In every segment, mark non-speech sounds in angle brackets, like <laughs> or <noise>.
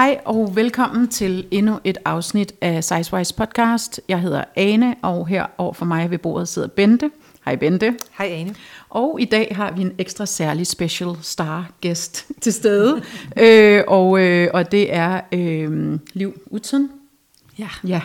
Hej og velkommen til endnu et afsnit af Sizewise podcast. Jeg hedder Ane, og her over for mig ved bordet sidder Bente. Hej Bente. Hej Ane. Og i dag har vi en ekstra særlig special star gæst til stede, <laughs> øh, og, øh, og det er øh, Liv Utzen. Ja. Ja,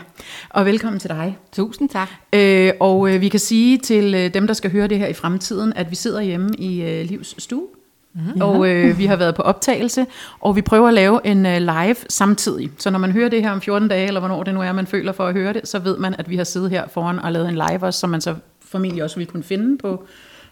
og velkommen til dig. Tusind tak. Øh, og øh, vi kan sige til øh, dem, der skal høre det her i fremtiden, at vi sidder hjemme i øh, Livs stue. Mm-hmm. Og øh, vi har været på optagelse, og vi prøver at lave en øh, live samtidig. Så når man hører det her om 14 dage, eller hvornår det nu er, man føler for at høre det, så ved man, at vi har siddet her foran og lavet en live også, som man så formentlig også vil kunne finde på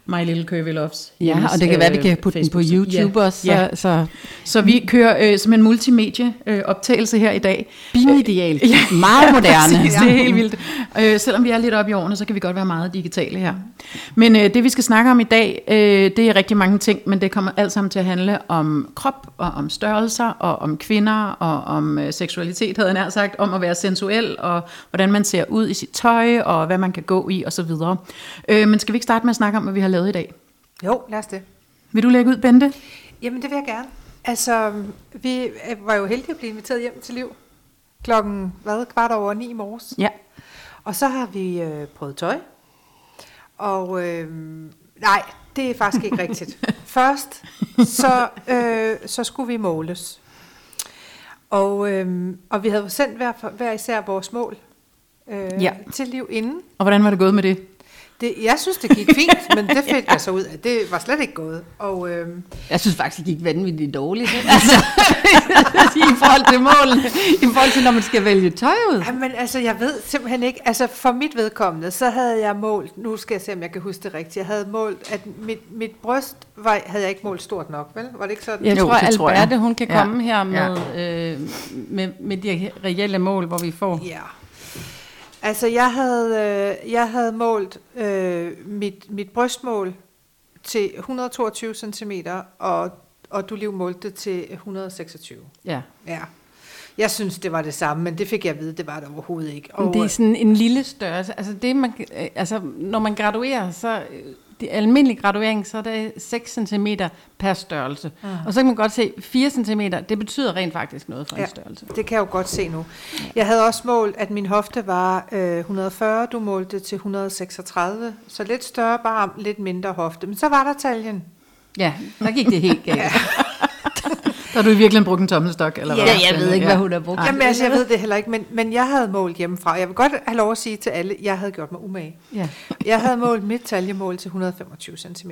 My Little Curvy Loves. Ja, og det kan være, at vi kan putte den på YouTube ja, også. Så, Ja. så Så vi kører øh, som en multimedie øh, optagelse her i dag. bimideal. Ja. Meget <laughs> moderne. Præcis, det er helt vildt. Øh, selvom vi er lidt oppe i årene, så kan vi godt være meget digitale her. Men øh, det vi skal snakke om i dag, øh, det er rigtig mange ting, men det kommer alt sammen til at handle om krop, og om størrelser, og om kvinder, og om øh, seksualitet, havde jeg nær sagt, om at være sensuel, og hvordan man ser ud i sit tøj, og hvad man kan gå i, osv. Øh, men skal vi ikke starte med at snakke om, hvad vi har lavet i dag? Jo, lad os det. Vil du lægge ud, Bente? Jamen, det vil jeg gerne. Altså, vi øh, var jo heldige at blive inviteret hjem til liv klokken, hvad, kvart over ni i morges. Ja. Og så har vi øh, prøvet tøj. Og øh, nej, det er faktisk ikke rigtigt. <laughs> Først, så, øh, så skulle vi måles. Og, øh, og vi havde sendt hver, hver især vores mål øh, Ja. til liv inden. Og hvordan var det gået med det? Det, jeg synes, det gik fint, men det fandt <laughs> jeg så ud af. Det var slet ikke gået. Og, øh, Jeg synes faktisk, det gik vanvittigt dårligt. altså, <laughs> I forhold til målene. I forhold til, når man skal vælge tøj ud. Jamen altså, jeg ved simpelthen ikke, altså for mit vedkommende, så havde jeg målt, nu skal jeg se, om jeg kan huske det rigtigt, jeg havde målt, at mit, mit bryst var, havde jeg ikke målt stort nok, vel? Var det ikke sådan? Jeg Jo, tror, det tror jeg. Alberte, hun kan Ja. komme her med, øh, med, med de reelle mål, hvor vi får. Ja. Altså, jeg havde, øh, jeg havde målt øh, mit, mit brystmål til 122 cm, og, og du liv målte det til 126. Ja. Ja. Jeg synes, det var det samme, men det fik jeg at vide, det var det overhovedet ikke. Og, det er sådan en lille størrelse. Altså, det, man, øh, altså når man graduerer, så det almindelige graduering, så er det 6 cm per størrelse. Mm. Og så kan man godt se, 4 cm, det betyder rent faktisk noget for ja. Ja. en størrelse. Det kan jeg jo godt se nu. Jeg havde også målt, at min hofte var øh, 140, du målte til 136, så lidt større barm, lidt mindre hofte. Men så var der taljen. Ja, der gik det helt galt. ja, Der har du i virkeligheden brugt en tommelstok? Eller Ja, hvad? jeg ved ikke, hvad hun har brugt. Jamen altså, jeg ved det heller ikke, men, men jeg havde målt hjemmefra. Jeg vil godt have lov at sige til alle, jeg havde gjort mig umage. Ja. Jeg havde målt mit taljemål til 125 cm,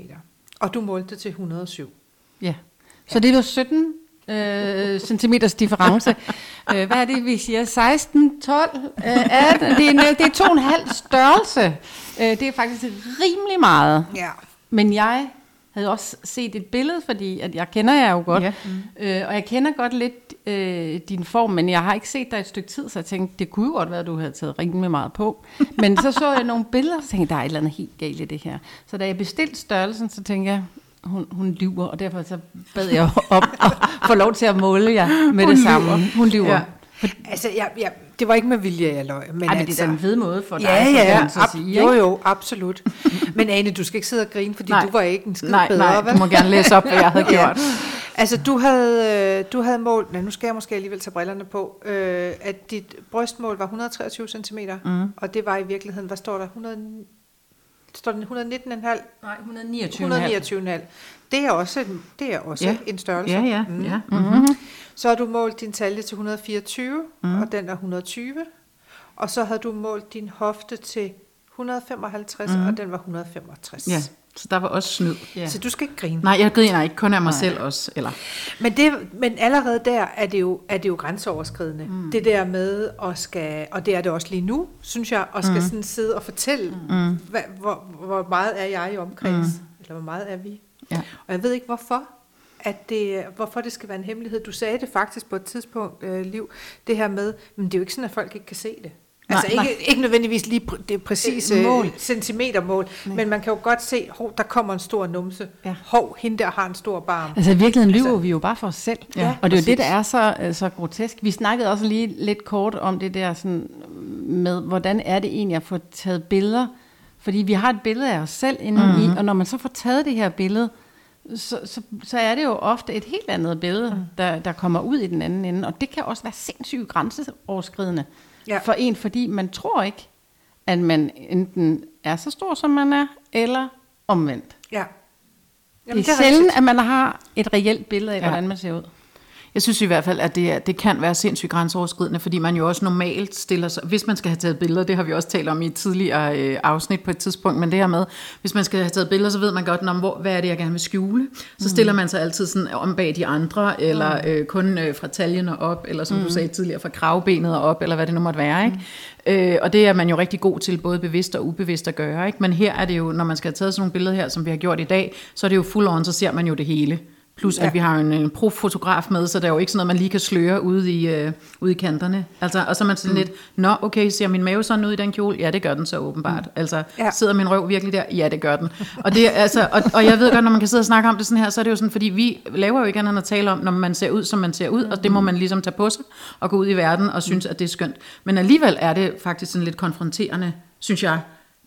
og du målte det til 107. ja. Så det var 17 øh, centimeters difference. øh, hvad er det, vi siger? 16, 12, øh, 18? Det er, en- det er to og en halv størrelse. Øh, det er faktisk rimelig meget. Ja. Men jeg havde også set et billede, fordi at jeg kender jer jo godt. Ja. Øh, og jeg kender godt lidt øh, din form, men jeg har ikke set dig et stykke tid, så jeg tænkte, det kunne jo godt være, at du havde taget rimelig meget på. <laughs> Men så så jeg nogle billeder, og så tænkte der er et eller andet helt galt i det her. Så da jeg bestilte størrelsen, så tænkte jeg, hun, hun lyver, og derfor så bad jeg <laughs> op og få lov til at måle jer med Hun det samme. lyver. Hun lyver. Ja. Altså, jeg, jeg, det var ikke med vilje, jeg løg. Men Ej, men det altså, er da en fed måde for dig, Ja, ja, ja. så Ab- sige, jo, ikke? jo, absolut. <laughs> Men Ane, du skal ikke sidde og grine, fordi Nej. du var ikke en skid Nej, bedre, nej, vel? du må gerne læse op, hvad jeg havde <laughs> gjort. Altså, du havde, øh, du havde målt, nej, nu skal jeg måske alligevel tage brillerne på, øh, at dit brystmål var 123 cm, mm. og det var i virkeligheden, hvad står der, 100, står der 119,5? Nej, 129. 129,5. Det er også, en, det er også Ja. ja. en størrelse. Ja, ja, Mm. ja. Mm-hmm. Så har du målt din talje til 124, mm. og den er 120. Og så havde du målt din hofte til 155, mm. og den var 165. ja, så der var også snyd. Ja. Så du skal ikke grine. Nej, jeg griner ikke kun af mig selv også. Eller, Men, det, men allerede der er det jo, er det jo grænseoverskridende. Mm. Det der med at skal, og det er det også lige nu, synes jeg, at skal mm. sådan sidde og fortælle, mm. hvad, hvor, hvor meget er jeg i omkreds, mm. eller hvor meget er vi. Ja. Og jeg ved ikke hvorfor, at det, hvorfor det skal være en hemmelighed. Du sagde det faktisk på et tidspunkt, øh, Liv, det her med, men det er jo ikke sådan, at folk ikke kan se det. Altså Nej, ikke, ikke nødvendigvis lige pr- det præcise Øh, mål. mål. centimetermål, men man kan jo godt se, hov, der kommer en stor numse. Ja. Hov, hende der har en stor barm. Altså i virkeligheden lyver vi jo bare for os selv. Ja, og det er jo det, der er så, øh, så grotesk. Vi snakkede også lige lidt kort om det der sådan, med, hvordan er det egentlig at få taget billeder. Fordi vi har et billede af os selv inde mm-hmm. i, og når man så får taget det her billede, så, så, så er det jo ofte et helt andet billede, mm. der, der kommer ud i den anden ende. Og det kan også være sindssygt grænseoverskridende Ja. for en, fordi man tror ikke, at man enten er så stor, som man er, eller omvendt. Ja. Jamen, det er, det er sjældent, rigtigt. at man har et reelt billede af, Ja. ja. hvordan man ser ud. Jeg synes i hvert fald, at det, det kan være sindssygt grænseoverskridende, fordi man jo også normalt stiller sig, hvis man skal have taget billeder, det har vi også talt om i et tidligere øh, afsnit på et tidspunkt, men det her med, hvis man skal have taget billeder, så ved man godt, når, hvor, hvad er det, jeg gerne vil skjule. Så stiller man sig altid sådan om bag de andre, eller øh, kun øh, fra taljen og op, eller som mm. du sagde tidligere, fra kravbenet og op, eller hvad det nu måtte være. Ikke? Øh, og det er man jo rigtig god til, både bevidst og ubevidst at gøre. Ikke? Men her er det jo, når man skal have taget sådan nogle billeder her, som vi har gjort i dag, så er det jo full on, så ser man jo det hele. Plus ja. at vi har en, en profotograf med, så der er jo ikke sådan noget, man lige kan sløre ude i, øh, ude i kanterne. Altså, og så er man sådan mm. lidt, nå okay, ser min mave sådan ud i den kjole? Ja, det gør den så åbenbart. Mm. Altså, Ja. sidder min røv virkelig der? Ja, det gør den. Og, det, altså, og, og jeg ved godt, når man kan sidde og snakke om det sådan her, så er det jo sådan, fordi vi laver jo ikke andet end at tale om, når man ser ud, som man ser ud, og det må man ligesom tage på sig og gå ud i verden og synes, at det er skønt. Men alligevel er det faktisk sådan lidt konfronterende, synes jeg,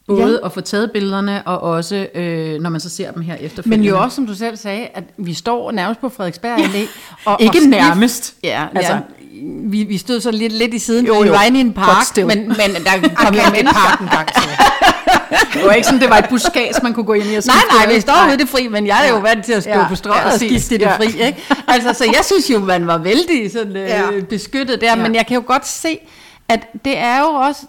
både ja. at få taget billederne, og også øh, når man så ser dem her efterfølgende. Men jo også, som du selv sagde, at vi står nærmest på Frederiksberg Allé. Og, Ikke skift- nærmest. Ja, Altså- ja vi, vi stod så lidt, lidt i siden, Jo, jo, vi var inde i en park, men, men der <laughs> kom vi mennesker. parken gang til. Det var ikke sådan, det var et buskads, man kunne gå ind i og Nej, skifte nej, af. vi står ude det fri, men jeg er jo vant til at stå Ja, på strøget ja, og skifte det Ja. fri. Ikke? Altså, så jeg synes jo, man var vældig sådan, øh, Ja. beskyttet der, Ja. men jeg kan jo godt se, at det er jo også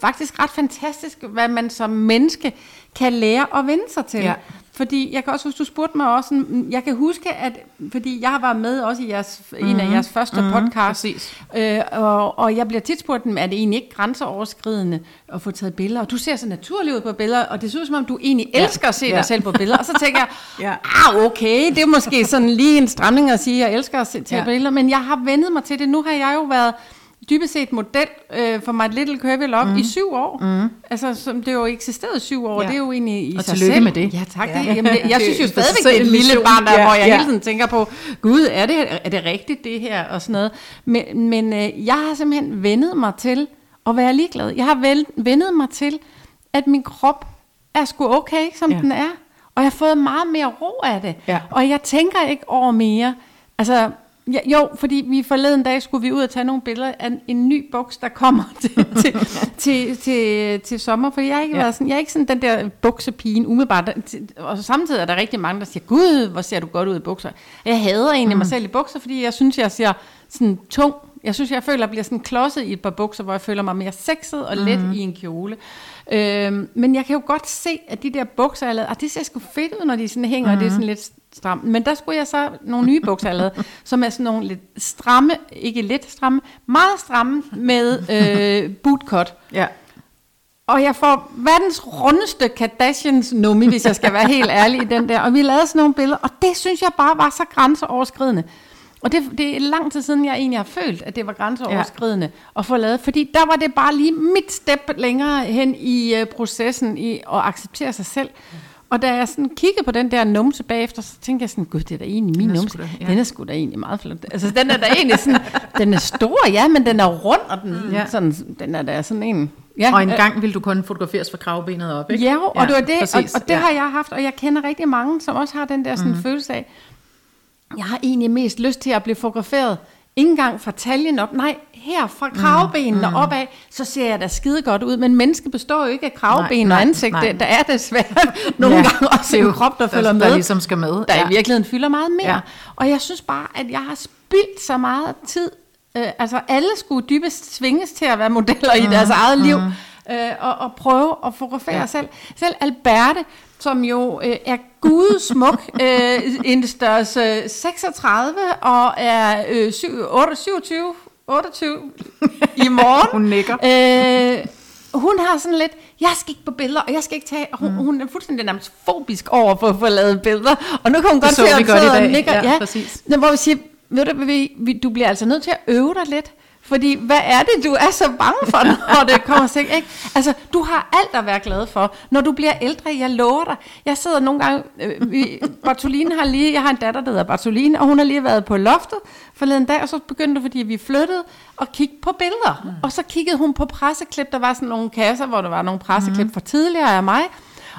faktisk ret fantastisk, hvad man som menneske kan lære at vende sig til. Ja. Fordi jeg kan også huske, du spurgte mig også, sådan, jeg kan huske, at fordi jeg har været med også i jeres, mm-hmm. en af jeres første mm-hmm. podcasts, præcis. øh, og, og jeg bliver tit spurgt, er det egentlig ikke grænseoverskridende at få taget billeder? Og du ser så naturlig ud på billeder, og det ud som om, du egentlig elsker at se Ja. dig selv på billeder. Og så tænker jeg, <laughs> Ja. ah okay, det er måske sådan lige en stramning at sige, at jeg elsker at se tage Ja. billeder, men jeg har vendet mig til det. Nu har jeg jo været dybest set model øh, for My Little Curvy Love mm. i syv år. Mm. Altså, som det jo eksisteret i syv år, Ja. det er jo egentlig i Og sig selv. med det. Ja, tak. Ja. Ja. Jamen, jeg, jeg <laughs> synes jo Det stadigvæk, det er et lille barn, der, Ja, hvor jeg ja. hele tiden tænker på, gud, er det, er det rigtigt det her, og sådan noget. Men, men øh, jeg har simpelthen vendet mig til at være ligeglad. Jeg har vel, vendet mig til, at min krop er sgu okay, som ja. den er. Og jeg har fået meget mere ro af det. Ja. Og jeg tænker ikke over mere. Altså, ja, jo, fordi vi forleden dag skulle vi ud og tage nogle billeder af en, ny buks, der kommer <laughs> til, til, til, til, til sommer. For jeg har ikke Ja. været sådan, jeg er ikke sådan den der buksepigen umiddelbart. Og samtidig er der rigtig mange, der siger, gud, hvor ser du godt ud i bukser. Jeg hader egentlig mm. mig selv i bukser, fordi jeg synes, jeg ser sådan tung. Jeg synes, jeg føler, at jeg bliver sådan klodset i et par bukser, hvor jeg føler mig mere sexet og let i en kjole. Øhm, men jeg kan jo godt se, at de der bukser, jeg lavede, ah, det ser sgu fedt ud, når de sådan hænger, mm. og det er sådan lidt stramt. Men der skulle jeg så nogle nye bukser, jeg lavede, <laughs> som er sådan nogle lidt stramme, ikke lidt stramme, meget stramme med øh, bootcut. Ja. Og jeg får verdens rundeste Kardashians nummi, hvis jeg skal være helt ærlig i den der. Og vi lavede sådan nogle billeder, og det synes jeg bare var så grænseoverskridende. Og det, det er lang tid siden, jeg egentlig har følt, at det var grænseoverskridende ja. at få lavet. Fordi der var det bare lige mit step længere hen i uh, processen i at acceptere sig selv. Og da jeg sådan kiggede på den der numse bagefter, så tænkte jeg sådan, gud, det er da egentlig min Den numse. da- ja. Den er sgu da egentlig meget flot. Altså, den er da egentlig sådan, <laughs> den er stor, ja, men den er rund, og den, Ja. ja. sådan, den er da sådan en... Ja, Og en gang ville du kun fotograferes fra kravbenet op, ikke? Ja, og det var det, og, og det ja. har jeg haft, og jeg kender rigtig mange, som også har den der sådan mm. følelse af, jeg har egentlig mest lyst til at blive fotograferet, ikke engang fra taljen op, nej, her fra kravbenene mm. opad, så ser jeg da skide godt ud, men mennesket består jo ikke af kravben og ansigt, nej. Det, der er desværre <laughs> nogle Ja, gange også en krop, der, der- følger der med, ligesom skal med, der ja. i virkeligheden fylder meget mere. Ja. Og jeg synes bare, at jeg har spildt så meget tid, øh, altså alle skulle dybest svinges til at være modeller i deres eget liv, øh, og, og prøve at fotografere ja. selv. Selv Alberte, som jo øh, er gudsmuk, <laughs> øh, en størrelse 36 og er øh, syv, 8, 27, 28 i morgen. <laughs> Hun nikker. Øh, hun har sådan lidt, jeg skal ikke på billeder, og jeg skal ikke tage, hun, mm. hun er fuldstændig nærmest fobisk over for at få lavet billeder, og nu kan hun godt så se, at vi hun godt sidder og nikker. Ja, præcis. Men hvor vi siger, ved du, vi, vi, du bliver altså nødt til at øve dig lidt, fordi hvad er det, du er så bange for, <laughs> når det kommer til, ikke? Altså, du har alt at være glad for. Når du bliver ældre, jeg lover dig. Jeg sidder nogle gange, øh, Bartoline har lige, jeg har en datter, der hedder Bartoline, og hun har lige været på loftet forleden dag, og så begyndte, fordi vi flyttede, at kigge på billeder. Mm. Og så kiggede hun på presseklip, der var sådan nogle kasser, hvor der var nogle presseklip mm. fra tidligere af mig,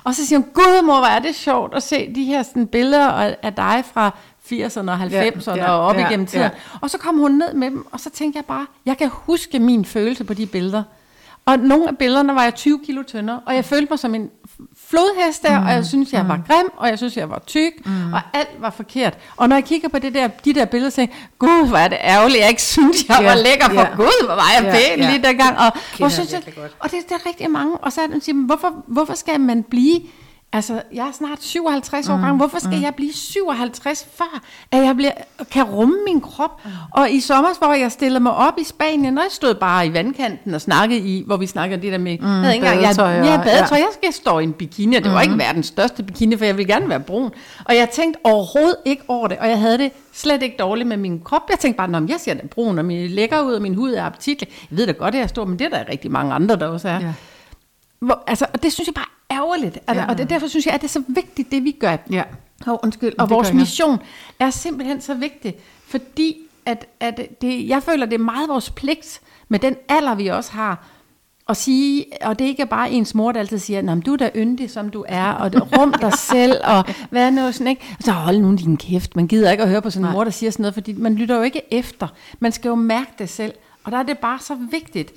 Og så siger hun, gud mor, hvor er det sjovt at se de her sådan, billeder af dig fra 80'erne og 90'erne ja, og op ja, igennem tiden. ja. Og så kom hun ned med dem, og så tænkte jeg bare, jeg kan huske min følelse på de billeder. Og nogle af billederne var jeg 20 kilo tyndere, og jeg følte mig som en flodhest der, mm. og jeg synes, jeg var grim, og jeg synes, jeg var tyk, mm. og alt var forkert. Og når jeg kigger på det der, de der billeder, så jeg, gud, hvor er det ærgerligt, jeg ikke synes, jeg var lækker, for ja. gud, hvor var jeg pæn ja. lige dengang. Og, og, synes jeg og det, det er rigtig mange, og så er det, siger, hvorfor, hvorfor skal man blive Altså, jeg er snart 57 år gammel. Hvorfor skal jeg blive 57 før, at jeg bliver, kan rumme min krop? Og i sommer, hvor jeg stillede mig op i Spanien, og jeg stod bare i vandkanten og snakkede i, hvor vi snakkede det der med, mm, jeg, jeg, badetøj og- ja, badetøj. ja. Jeg skal stå i en bikini, og det var ikke verdens største bikini, for jeg ville gerne være brun. Og jeg tænkte overhovedet ikke over det, og jeg havde det slet ikke dårligt med min krop. Jeg tænkte bare, når jeg ser da brun, og min lækker ud, og min hud er appetitlig. Jeg ved da godt, at jeg stor, men det er der rigtig mange andre, der også er. Ja. Hvor, altså, og det synes jeg bare er ærgerligt. Altså, Ja. Og det, derfor synes jeg, at det er så vigtigt, det vi gør. Ja. Oh, undskyld. Og Det vores mission er simpelthen så vigtig, fordi at, at det, jeg føler, det er meget vores pligt med den alder, vi også har, at sige, og det ikke er bare ens mor, der altid siger, "Nå, men du er da yndig, som du er, og det, rum dig <laughs> selv, og hvad nu sådan, ikke? Og så hold nu din kæft, man gider ikke at høre på sådan en mor, der siger sådan noget, fordi man lytter jo ikke efter. Man skal jo mærke det selv, og der er det bare så vigtigt,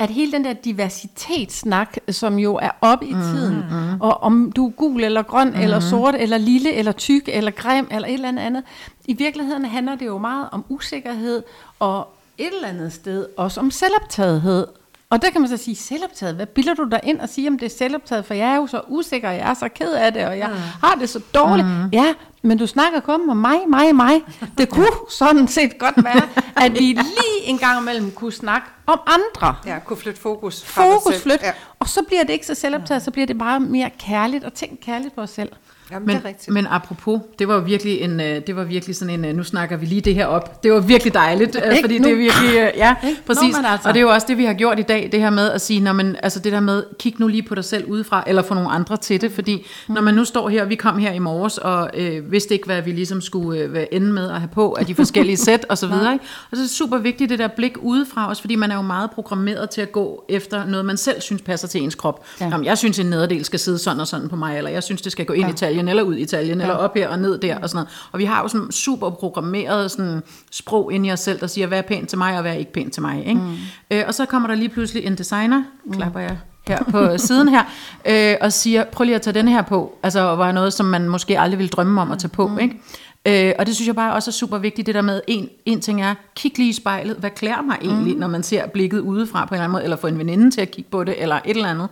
at hele den der diversitetssnak, som jo er op i tiden, mm, og om du er gul eller grøn, mm. eller sort, eller lille, eller tyk, eller grim, eller et eller andet andet, i virkeligheden handler det jo meget om usikkerhed, og et eller andet sted også om selvoptagethed. Og der kan man så sige, selvoptaget, hvad bilder du dig ind og siger, om det er selvoptaget, for jeg er jo så usikker, og jeg er så ked af det, og jeg mm. har det så dårligt. Mm. Ja, men du snakker kun om mig, mig, mig. Det <laughs> kunne sådan set godt være, <laughs> at vi lige en gang imellem kunne snakke om andre. Ja, kunne flytte fokus. fra Fokus selv. flyt, Ja. og så bliver det ikke så selvoptaget, så bliver det bare mere kærligt, og tænk kærligt på os selv. Jamen, Men, det er rigtigt. men apropos, det var virkelig en, øh, det var virkelig sådan en, øh, nu snakker vi lige det her op. Det var virkelig dejligt, øh, Ikke? fordi Nu. det er virkelig, ja, Ikke? præcis. Men altså. Og det er jo også det, vi har gjort i dag, det her med at sige, når man, altså det der med, kig nu lige på dig selv udefra, eller få nogle andre til det, fordi når man nu står her, vi kom her i morges, og øh, vidste ikke, hvad vi ligesom skulle øh, være ende med at have på af de forskellige <laughs> sæt og så videre. Ikke? Og så er det super vigtigt, det der blik udefra også, fordi man er jo meget programmeret til at gå efter noget, man selv synes passer til ens krop. Ja. Jamen, jeg synes, en nederdel skal sidde sådan og sådan på mig, eller jeg synes, det skal gå ind ja. i taljen, eller ud i taljen, ja. eller op her og ned der, og sådan noget. Og vi har jo sådan super programmeret sådan sprog ind i os selv, der siger, hvad er pænt til mig, og hvad er ikke pænt til mig. Ikke? Mm. Øh, og så kommer der lige pludselig en designer, klapper jeg her på siden her, øh, og siger, prøv lige at tage den her på. Altså, var noget, som man måske aldrig ville drømme om at tage på, mm. ikke? Øh, og det synes jeg bare også er super vigtigt, det der med, en, en ting er, kig lige i spejlet, hvad klæder mig egentlig, mm. når man ser blikket udefra på en eller anden måde, eller få en veninde til at kigge på det, eller et eller andet.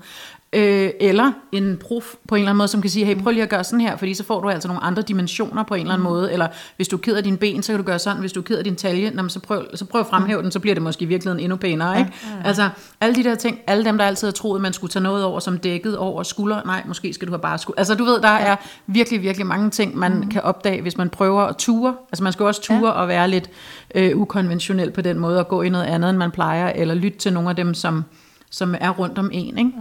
Øh, eller en prof på en eller anden måde, som kan sige, hey, prøv lige at gøre sådan her, fordi så får du altså nogle andre dimensioner på en eller anden måde, eller hvis du er ked af dine ben, så kan du gøre sådan, hvis du er ked af din talje, nå, men så, prøv, så prøv at fremhæve den, så bliver det måske i virkeligheden endnu pænere, ikke? Altså, alle de der ting, alle dem, der altid har troet, at man skulle tage noget over som dækket over skulder, nej, måske skal du have bare skulder. Altså, du ved, der er virkelig, virkelig mange ting, man kan opdage, hvis man prøver at ture. Altså, man skal også ture og være lidt øh, ukonventionel på den måde, og gå i noget andet, end man plejer, eller lytte til nogle af dem, som, som er rundt om en, ikke?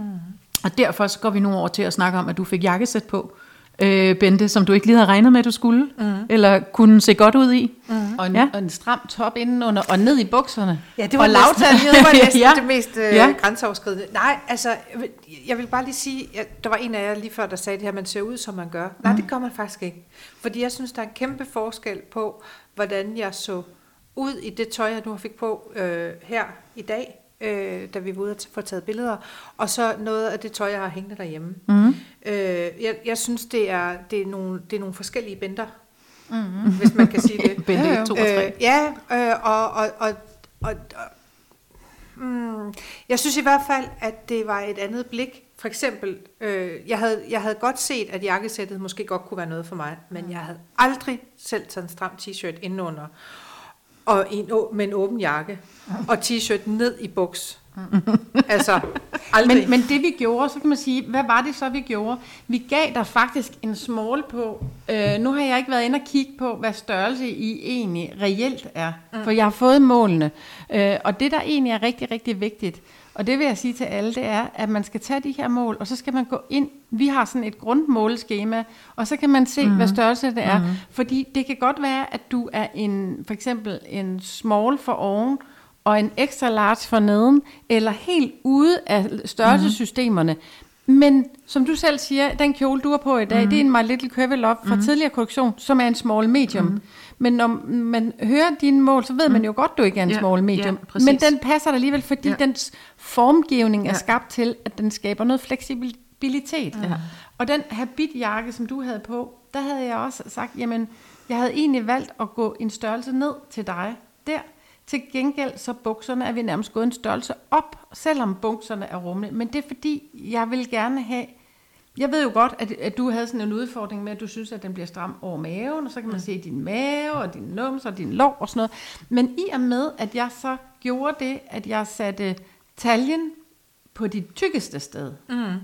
Og derfor så går vi nu over til at snakke om, at du fik jakkesæt på, øh, Bente, som du ikke lige havde regnet med, at du skulle, mm. eller kunne se godt ud i. Mm. Og en, Ja. og en stram top indenunder, og ned i bukserne. Ja, det var og næsten, lavtaljet. det, var <laughs> næsten Ja. det mest øh, Ja. grænseoverskridende. Nej, altså, jeg vil, jeg vil bare lige sige, at der var en af jer lige før, der sagde det her, man ser ud, som man gør. Nej, det gør man faktisk ikke. Fordi jeg synes, der er en kæmpe forskel på, hvordan jeg så ud i det tøj, jeg nu har fik på øh, her i dag, øh, da vi var ude at få taget billeder, og så noget af det tøj, jeg har hængende derhjemme. Mm. Øh, jeg, jeg synes, det er, det, er nogle, det er nogle forskellige bænder, mm. hvis man kan sige det. <laughs> Bente 1, 2 og 3. Øh, ja, øh, og, og, og, og, og mm, jeg synes i hvert fald, at det var et andet blik. For eksempel, øh, jeg, havde, jeg havde godt set, at jakkesættet måske godt kunne være noget for mig, men jeg havde aldrig selv taget en stram t-shirt indenunder, og en, med en åben jakke, og t-shirt ned i buks. altså, aldrig. Men, men det vi gjorde, så kan man sige, hvad var det så, vi gjorde? Vi gav dig faktisk en small på. Øh, nu har jeg ikke været inde og kigge på, hvad størrelse I egentlig reelt er. Mm. For jeg har fået målene. Øh, og det, der egentlig er rigtig, rigtig vigtigt, og det vil jeg sige til alle, det er, at man skal tage de her mål, og så skal man gå ind. Vi har sådan et grundmåleskema, og så kan man se, mm. hvad størrelse det er. Mm. Fordi det kan godt være, at du er en, for eksempel en small for oven, og en extra large for neden, eller helt ude af størrelsessystemerne. Men som du selv siger, den kjole, du har på i dag, mm. det er en My Little Curvy Love fra mm. tidligere kollektion, som er en small medium. Mm. Men når man hører dine mål, så ved man jo godt, du ikke er en Ja, small medium. ja. Men den passer dig alligevel, fordi Ja. dens formgivning er Ja. skabt til, at den skaber noget fleksibilitet. Ja. Og den habitjakke, som du havde på, der havde jeg også sagt, jamen, jeg havde egentlig valgt at gå en størrelse ned til dig der. Til gengæld så bukserne er vi nærmest gået en størrelse op, selvom bukserne er rummelige. Men det er fordi, jeg vil gerne have... Jeg ved jo godt, at, at du havde sådan en udfordring med, at du synes, at den bliver stram over maven, og så kan man se din mave, og din nums, og din lår og sådan noget. Men i og med, at jeg så gjorde det, at jeg satte taljen på dit tykkeste sted, Mm.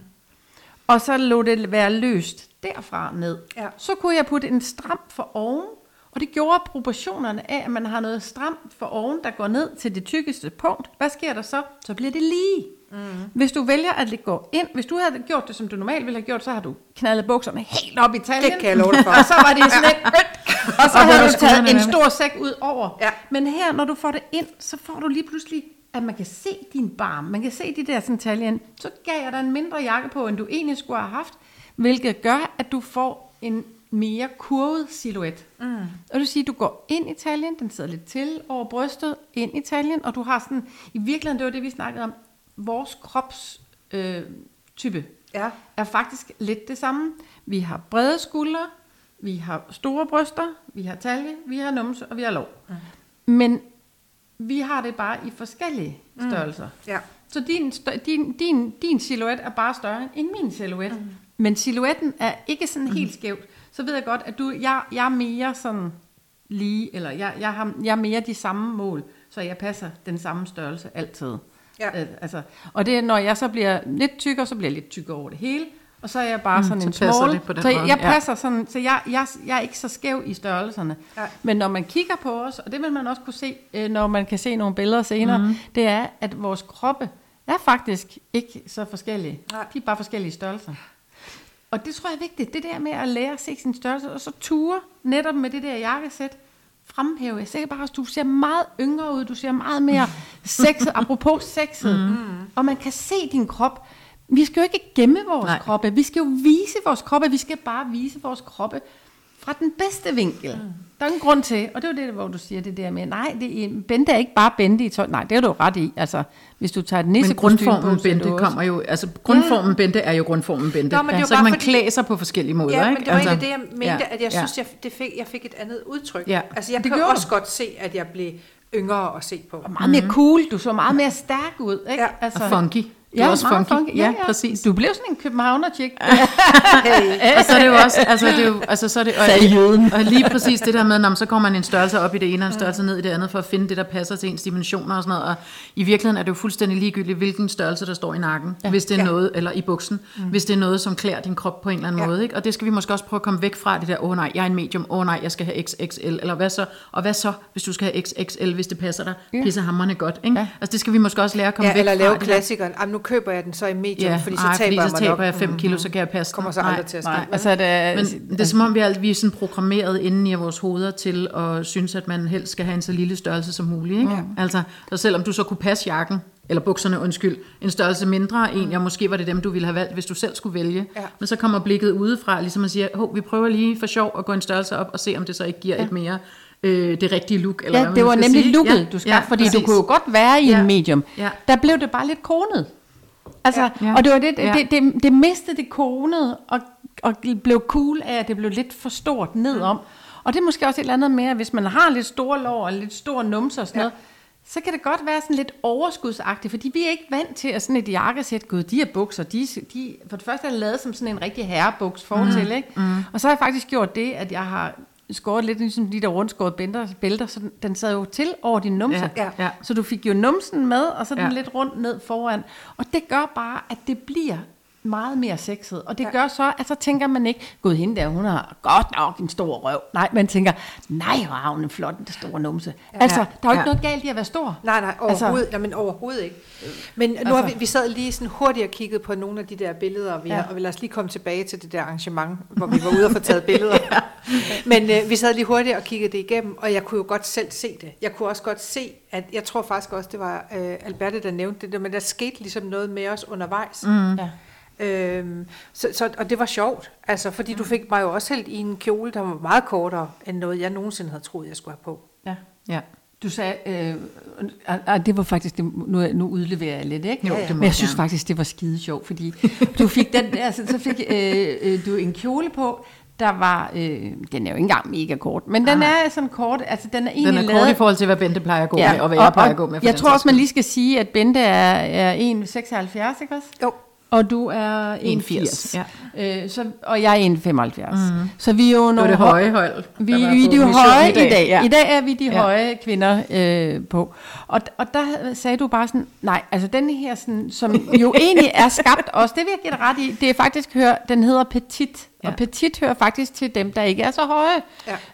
og så lå det være løst derfra ned. Ja. Så kunne jeg putte en stram for oven, og det gjorde proportionerne af, at man har noget stramt for oven, der går ned til det tykkeste punkt. Hvad sker der så? Så bliver det lige. Mm. Hvis du vælger at det går ind, hvis du havde gjort det, som du normalt ville have gjort, så har du knaldet bukserne helt op i taljen. Det kan jeg love dig for. <laughs> og så var det sådan et, <laughs> og så Og havde du taget en stor sæk ud over. Ja. Men her, når du får det ind, så får du lige pludselig, at man kan se din barm. Man kan se de der sådan taljen. Så gav jeg dig en mindre jakke på, end du egentlig skulle have haft. Hvilket gør, at du får en mere kurvet silhuet. Mm. Og du siger, du går ind i taljen, den sidder lidt til over brystet, ind i taljen, og du har sådan, i virkeligheden, det var det, vi snakkede om, vores krops øh, type Ja. er faktisk lidt det samme. Vi har brede skuldre, vi har store bryster, vi har talje, vi har numse og vi har lov. Mm. Men vi har det bare i forskellige størrelser. Ja. Så din, din, din, din silhuet er bare større end min silhuet. Mm. Men silhuetten er ikke sådan helt skævt. Så ved jeg godt, at du, jeg, jeg er mere sådan lige, eller jeg, jeg, har, jeg er mere de samme mål, så jeg passer den samme størrelse altid. Ja. Øh, altså, og det er, når jeg så bliver lidt tykkere, så bliver jeg lidt tykkere over det hele. Og så er jeg bare Mm, sådan så en passer small. det på den så måde, jeg, jeg ja. passer sådan, så jeg, jeg, jeg er ikke så skæv i størrelserne. Nej. Men når man kigger på os, og det vil man også kunne se, øh, når man kan se nogle billeder senere, Mhm. mm. det er, at vores kroppe er faktisk ikke så forskellige. Nej. De er bare forskellige størrelser. Og det tror jeg er vigtigt, det der med at lære at se sin størrelse, og så ture netop med det der jakkesæt, fremhæve. Jeg ser bare, at du ser meget yngre ud, du ser meget mere <laughs> sexet, apropos sexet. Mm. Og man kan se din krop. Vi skal jo ikke gemme vores. Nej. kroppe, vi skal jo vise vores kroppe, vi skal bare vise vores kroppe fra den bedste vinkel. Mm. Der er ingen grund til, og det er jo det, hvor du siger det der med, nej, det er, Bente er ikke bare Bente i tøj. Nej, det er du jo ret i. Altså, hvis du tager et Men nissekostyme grundformen Bente kommer jo, altså grundformen Bente er jo grundformen Bente. Nå, men det jo så kan man fordi- klæde sig på forskellige måder, Ja, men det var altså, egentlig det, jeg mente, ja, at jeg ja. synes, jeg, det fik, jeg fik et andet udtryk. Ja, altså, jeg det kan også du. godt se, at jeg blev yngre at se på. Og meget mere cool, du så meget mere stærk ud, ikke? Altså, Ja. Og funky. Du er også meget funky. Ja, præcis. Du blev sådan en københavner-chick. <laughs> Hey. <laughs> og så er det jo også, altså det er jo, altså så er det, og, og lige præcis det der med, når så går man en størrelse op i det ene, og en størrelse ned i det andet, for at finde det, der passer til ens dimensioner og sådan noget, og i virkeligheden er det jo fuldstændig ligegyldigt, hvilken størrelse, der står i nakken, ja. hvis det er Ja. noget, eller i buksen, mm. hvis det er noget, som klæder din krop på en eller anden Ja. ja. måde, ikke? og det skal vi måske også prøve at komme væk fra, det der, åh oh, nej, jeg er en medium, åh oh, nej, jeg skal have XXL, eller hvad så, og hvad så, hvis du skal have XXL, hvis det passer dig, Ja. ja. pissehammerende godt, ikke? Ja. Ja. Altså det skal vi måske også lære at komme Ja, væk eller fra. lave det der- klassikeren. Nu køber jeg den så i medium, Ja, fordi så ej, taber fordi jeg så mig taber nok. jeg 5 kilo, så kan jeg passe den. Kommer så Nej. aldrig til at ske. Nej, altså, det er, Men det er som om, vi er, vi er sådan programmeret inden i vores hoveder til at synes, at man helst skal have en så lille størrelse som muligt. Ikke? Ja. Altså, så selvom du så kunne passe jakken, eller bukserne, undskyld, en størrelse mindre en, og måske var det dem, du ville have valgt, hvis du selv skulle vælge. Ja. Men så kommer blikket udefra, ligesom at sige, hov, vi prøver lige for sjov at gå en størrelse op, og se, om det så ikke giver ja. et mere øh, det rigtige look. Eller Ja, hvad det var nemlig sige. looket, ja. du skabte, ja, fordi du præcis. kunne jo godt være i Ja. en medium. Ja. Der blev det bare lidt konet. Altså, Ja. og det var det, Ja. det, det, det mistede det konede, og, og blev cool af, at det blev lidt for stort nedom. Og det er måske også et eller andet med, at hvis man har lidt store lår og lidt store numser og sådan Ja. noget, så kan det godt være sådan lidt overskudsagtigt, fordi vi er ikke vant til at sådan et jakkesæt, gud, de her bukser, de, de, for det første er det lavet som sådan en rigtig herrebuks fortil, ikke? Mm. Og så har jeg faktisk gjort det, at jeg har skåret lidt ligesom de der rundskåret bælter, bælter så den, den sad jo til over din numse. Ja, ja. Så du fik jo numsen med, og så den Ja. lidt rundt ned foran. Og det gør bare, at det bliver meget mere sexet. Og det Ja. ja. gør så, at så tænker man ikke, gud hende der, hun har godt nok en stor røv. Nej, man tænker, nej, hvor har hun en flot en stor numse. Ja. Altså, der er jo ikke Ja. noget galt i at være stor. Nej, nej, Altså- overhovedet, altså, jamen, overhovedet ikke. Men nu Altså- har vi, vi sad lige sådan hurtigt og kiggede på nogle af de der billeder, vi Ja. ja. har, og lad os lige komme tilbage til det der arrangement, hvor vi var ude og få taget billeder. <laughs> Men øh, vi sad lige hurtigt og kiggede det igennem, og jeg kunne jo godt selv se det. Jeg kunne også godt se, at jeg tror faktisk også, det var øh, Alberte, der nævnte det, der, men der skete ligesom noget med os undervejs. Mm. Ja. Øhm, så, så, og det var sjovt, altså, fordi du fik mig jo også helt i en kjole, der var meget kortere end noget, jeg nogensinde havde troet, jeg skulle have på. Ja. Ja. Du sagde, øh, ah, det var faktisk, det, nu, nu udleverer jeg lidt, ikke? Jo, det må Men jeg synes gerne. faktisk, det var skide sjovt, fordi du fik den der, så, så fik øh, øh, du en kjole på, der var, øh, den er jo ikke engang mega kort, men den Nej. er sådan kort, altså den er Den egentlig er kort lavet... i forhold til, hvad Bente plejer at gå med, og hvad jeg plejer at gå med. jeg den tror også, man lige skal sige, at Bente er, er 1,76, ikke også? Jo, Og du er 1,80, 1,80. Ja. Øh, så, og jeg er 1,75. Mm. Så vi er jo Det var nogle det høje hold. vi, vi er de høje i dag. Ja. I dag er vi de Ja. høje kvinder øh, på. Og, og der sagde du bare sådan, nej, altså den her, sådan, som jo <laughs> egentlig er skabt også, det vil jeg give dig ret i, det er faktisk, hør, den hedder petit. Ja. Og petit hører faktisk til dem, der ikke er så høje,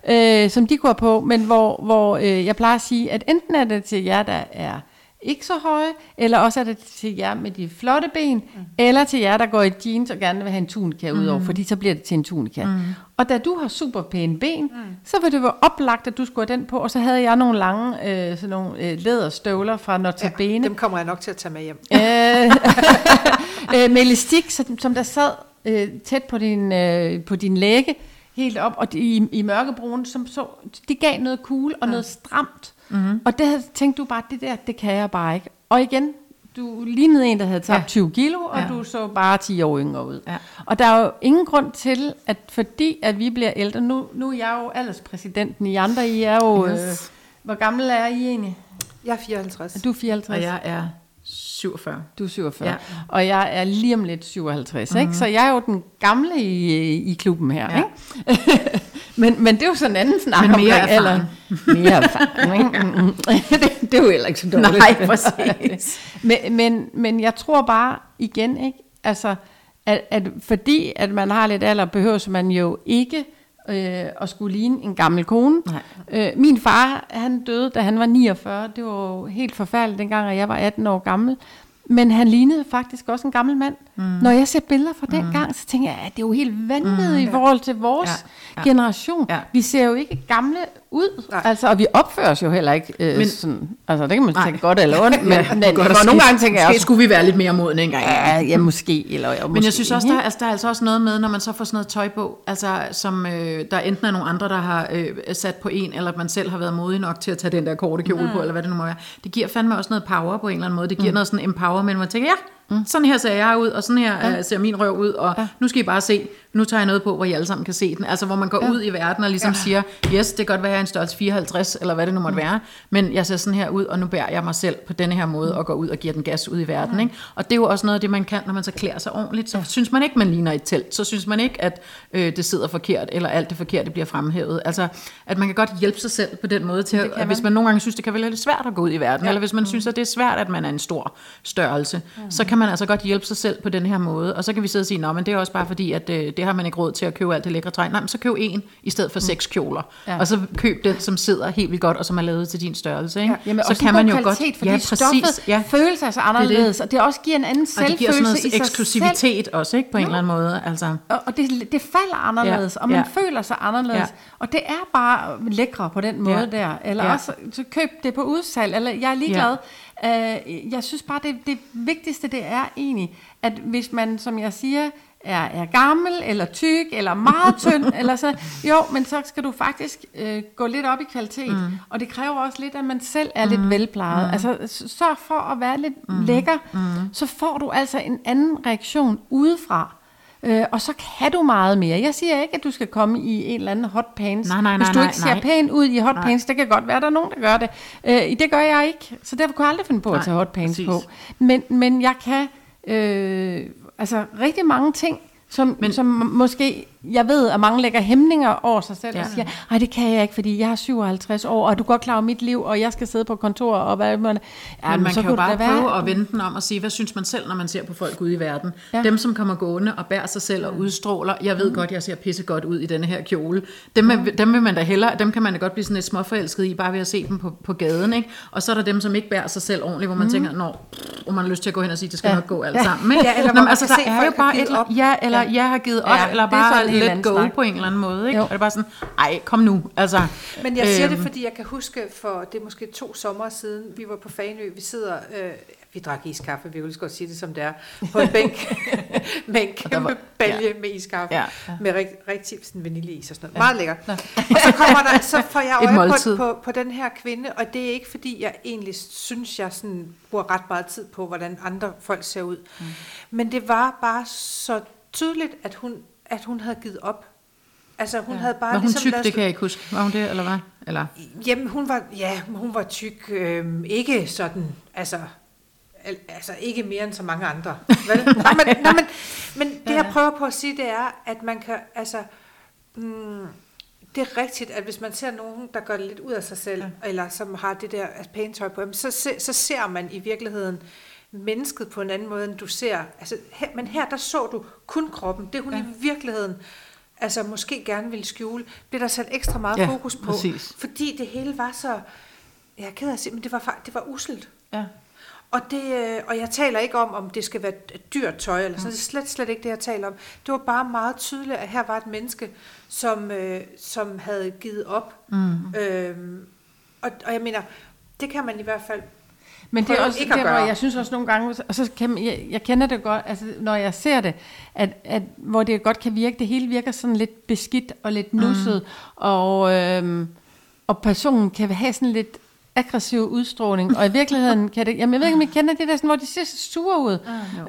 ja. øh, som de går på, men hvor, hvor øh, jeg plejer at sige, at enten er det til jer, der er ikke så høje, eller også er det til jer med de flotte ben, mm. eller til jer, der går i jeans og gerne vil have en tunika mm. udover, fordi så bliver det til en tunika. Mm. Og da du har super pæne ben, mm. så vil det være oplagt, at du skulle have den på, og så havde jeg nogle lange øh, sådan nogle, øh, læderstøvler fra Notabene. ja, dem kommer jeg nok til at tage med hjem. Øh, <laughs> øh, med elastik, som, som der sad øh, tæt på din, øh, på din læge, helt op, og i, i mørkebrun, som så, det gav noget cool og noget stramt. Mm-hmm. Og det havde, tænkte du bare, det der, det kan jeg bare ikke. Og igen, du lignede en, der havde tabt Ja. 20 kilo, og Ja. du så bare 10 år yngre ud. Ja. Og der er jo ingen grund til, at fordi at vi bliver ældre, nu, nu er jeg jo alderspræsidenten, I andre, I er jo, Yes. øh, hvor gammel er I egentlig? Jeg er 54. Du er 54. Og jeg er 47. Du er 47. Ja. Og jeg er lige om lidt 57, mm-hmm. ikke? Så jeg er jo den gamle i, i klubben her, Ja. ikke? <laughs> men, men det er jo sådan en anden snak Men mere omkring alderen. <laughs> Mere erfaren. ikke? Mm, mm. <laughs> det, det er jo heller ikke så dårligt. Nej, præcis. men, men, men jeg tror bare igen, ikke? Altså, at, at fordi at man har lidt alder, behøver man jo ikke øh, at skulle ligne en gammel kone. Nej. Øh, min far, han døde, da han var 49. Det var jo helt forfærdeligt, dengang at jeg var 18 år gammel. Men han lignede faktisk også en gammel mand. Mm. Når jeg ser billeder fra den gang, så tænker jeg, at det er jo helt vanvittigt mm. i forhold til vores Ja, ja. ja. generation. Ja. Vi ser jo ikke gamle ud. Nej. Altså, og vi opfører os jo heller ikke øh, men, Men- sådan. Altså, det kan man Nej. tænke godt eller ondt, <laughs> men, Ja, men, godt, men og nogle gange tænker jeg også, skulle vi være lidt mere modne engang. ja, ja, måske. Eller, Men måske, jeg synes også, der, er- altså, der er altså også noget med, når man så får sådan noget tøj på, altså, som øh, der enten er nogle andre, der har øh, sat på en, eller man selv har været modig nok til at tage den der korte kjole mm. på, eller hvad det nu må være. Det giver fandme også noget power på en eller anden måde. Det giver mm. noget sådan empowerment, hvor man tænker, ja, mm. sådan her ser jeg ud, og sådan her ja. øh, ser min røv ud, og ja. nu skal I bare se, nu tager jeg noget på, hvor I alle sammen kan se den. Altså, hvor man går ja. ud i verden og ligesom ja. siger, yes, det kan godt være, at jeg er en størrelse 54, eller hvad det nu måtte mm. være, men jeg ser sådan her ud, og nu bærer jeg mig selv på denne her måde, og går ud og giver den gas ud i verden. Mm. Ikke? Og det er jo også noget af det, man kan, når man så klæder sig ordentligt. Så ja. synes man ikke, man ligner et telt. Så synes man ikke, at øh, det sidder forkert, eller alt det forkerte bliver fremhævet. Altså, at man kan godt hjælpe sig selv på den måde til, at, man. hvis man nogle gange synes, det kan være lidt svært at gå ud i verden, ja. eller hvis man synes, at det er svært, at man er en stor størrelse, mm. så kan man altså godt hjælpe sig selv på den her måde. Og så kan vi sidde og sige, nå, men det er også bare fordi, at øh, det har man ikke råd til at købe alt det lækre tøj. Nej, men så køb en i stedet for seks kjoler. Ja. Og så køb den, som sidder helt vildt godt, og som er lavet til din størrelse. Ikke? Ja, jamen, så kan man jo kvalitet, godt... fordi ja, stoffet ja. føles altså anderledes, og det også giver en anden Og det giver sådan selvfølelse i noget sig selv. eksklusivitet også, ikke? På en eller anden måde. Altså, Og, og det, det falder anderledes, Ja, og man ja. føler sig anderledes. Ja. Og det er bare lækre på den måde Ja. der. Eller Ja. også så køb det på udsalg, eller jeg er ligeglad. Øh, jeg synes bare, det, det vigtigste det er egentlig, at hvis man, som jeg siger, er, er gammel, eller tyk, eller meget tynd, <laughs> eller så, jo, men så skal du faktisk øh, gå lidt op i kvalitet. Mm. Og det kræver også lidt, at man selv er mm. lidt velplejet. Mm. Altså, sørg for at være lidt mm. lækker, mm. så får du altså en anden reaktion udefra. Øh, og så kan du meget mere. Jeg siger ikke, at du skal komme i en eller anden hot pants. Nej, nej, nej, Hvis du nej, ikke ser nej. pæn ud i hot Nej. pants, det kan godt være, at der er nogen, der gør det. Øh, det gør jeg ikke, så derfor kunne jeg aldrig finde på at Nej, tage hot pants præcis. på. Men, men jeg kan øh, altså rigtig mange ting, som, Men- som måske, jeg ved, at mange lægger hæmninger over sig selv ja. Og siger, nej, det kan jeg ikke, fordi jeg er 57 år, og du godt klar over mit liv, og jeg skal sidde på kontor, og hvad man... Ja, men man så kan jo bare prøve at vende den om og sige, hvad synes man selv, når man ser på folk ude i verden? Ja. Dem, som kommer gående og bærer sig selv og udstråler, jeg ved godt, jeg ser pisse godt ud i denne her kjole. Dem, er, dem vil man da hellere, dem kan man da godt blive sådan lidt småforelsket i, bare ved at se dem på, på gaden, ikke? Og så er der dem, som ikke bærer sig selv ordentligt, hvor man mm. tænker, nå, hvor man har lyst til at gå hen og sige, det skal Ja. nok gå alt sammen. Ikke? Ja, eller Nå, man altså, der se, er jo bare et, op. ja, eller Ja. jeg har givet op, Ja, eller er bare en helt let go snak. på en eller anden måde. Ikke? Jo. Og det er bare sådan, ej, kom nu. Altså, Men jeg siger det, øhm, fordi jeg kan huske, for det er måske to sommer siden, vi var på Fanø, vi sidder, øh, vi drak iskaffe, vi så godt sige det som det er, på en bænk <laughs> med en kæmpe var- balje med iskaffe, Ja. med rigtig, rigtig sådan vaniljeis og sådan noget. Meget lækkert. Og så kommer der, så får jeg <laughs> øje på, på, på den her kvinde, og det er ikke fordi, jeg egentlig synes, jeg sådan bruger ret meget tid på, hvordan andre folk ser ud. Mm. Men det var bare så tydeligt, at hun, at hun havde givet op. Altså hun ja. havde bare var hun ligesom tyk, ladet det kan jeg ikke huske. Var hun det, eller hvad? Eller? Jamen, hun var, ja, hun var tyk. Øh, ikke sådan, altså, al, altså ikke mere end så mange andre. Vel? <laughs> nå, men, nå, men, men det, jeg prøver på at sige, det er, at man kan, altså, mm, det er rigtigt, at hvis man ser nogen, der gør det lidt ud af sig selv, ja. eller som har det der altså, pæne tøj på, så, så ser man i virkeligheden mennesket på en anden måde, end du ser. Altså, her, men her, der så du kun kroppen. Det hun ja. i virkeligheden altså måske gerne ville skjule, blev der sat ekstra meget Ja, fokus på. præcis. Fordi det hele var så, jeg er ked af at sige, men det var, det var uselt. Ja. Og, det, øh, og jeg taler ikke om, om det skal være dyrt tøj, eller sådan. det er slet, slet ikke det, jeg taler om. Det var bare meget tydeligt, at her var et menneske, som, øh, som havde givet op. Mm. Øhm, og, og jeg mener, det kan man i hvert fald Men det er også ikke der, hvor jeg synes også nogle gange, og så kan jeg, jeg kender det godt, altså når jeg ser det, at, at hvor det godt kan virke, det hele virker sådan lidt beskidt og lidt nusset, mm. og, øhm, og personen kan have sådan lidt aggressiv udstråling, og i virkeligheden kan det, jamen jeg ved ikke, om I kender det der, sådan, hvor de ser så sure ud,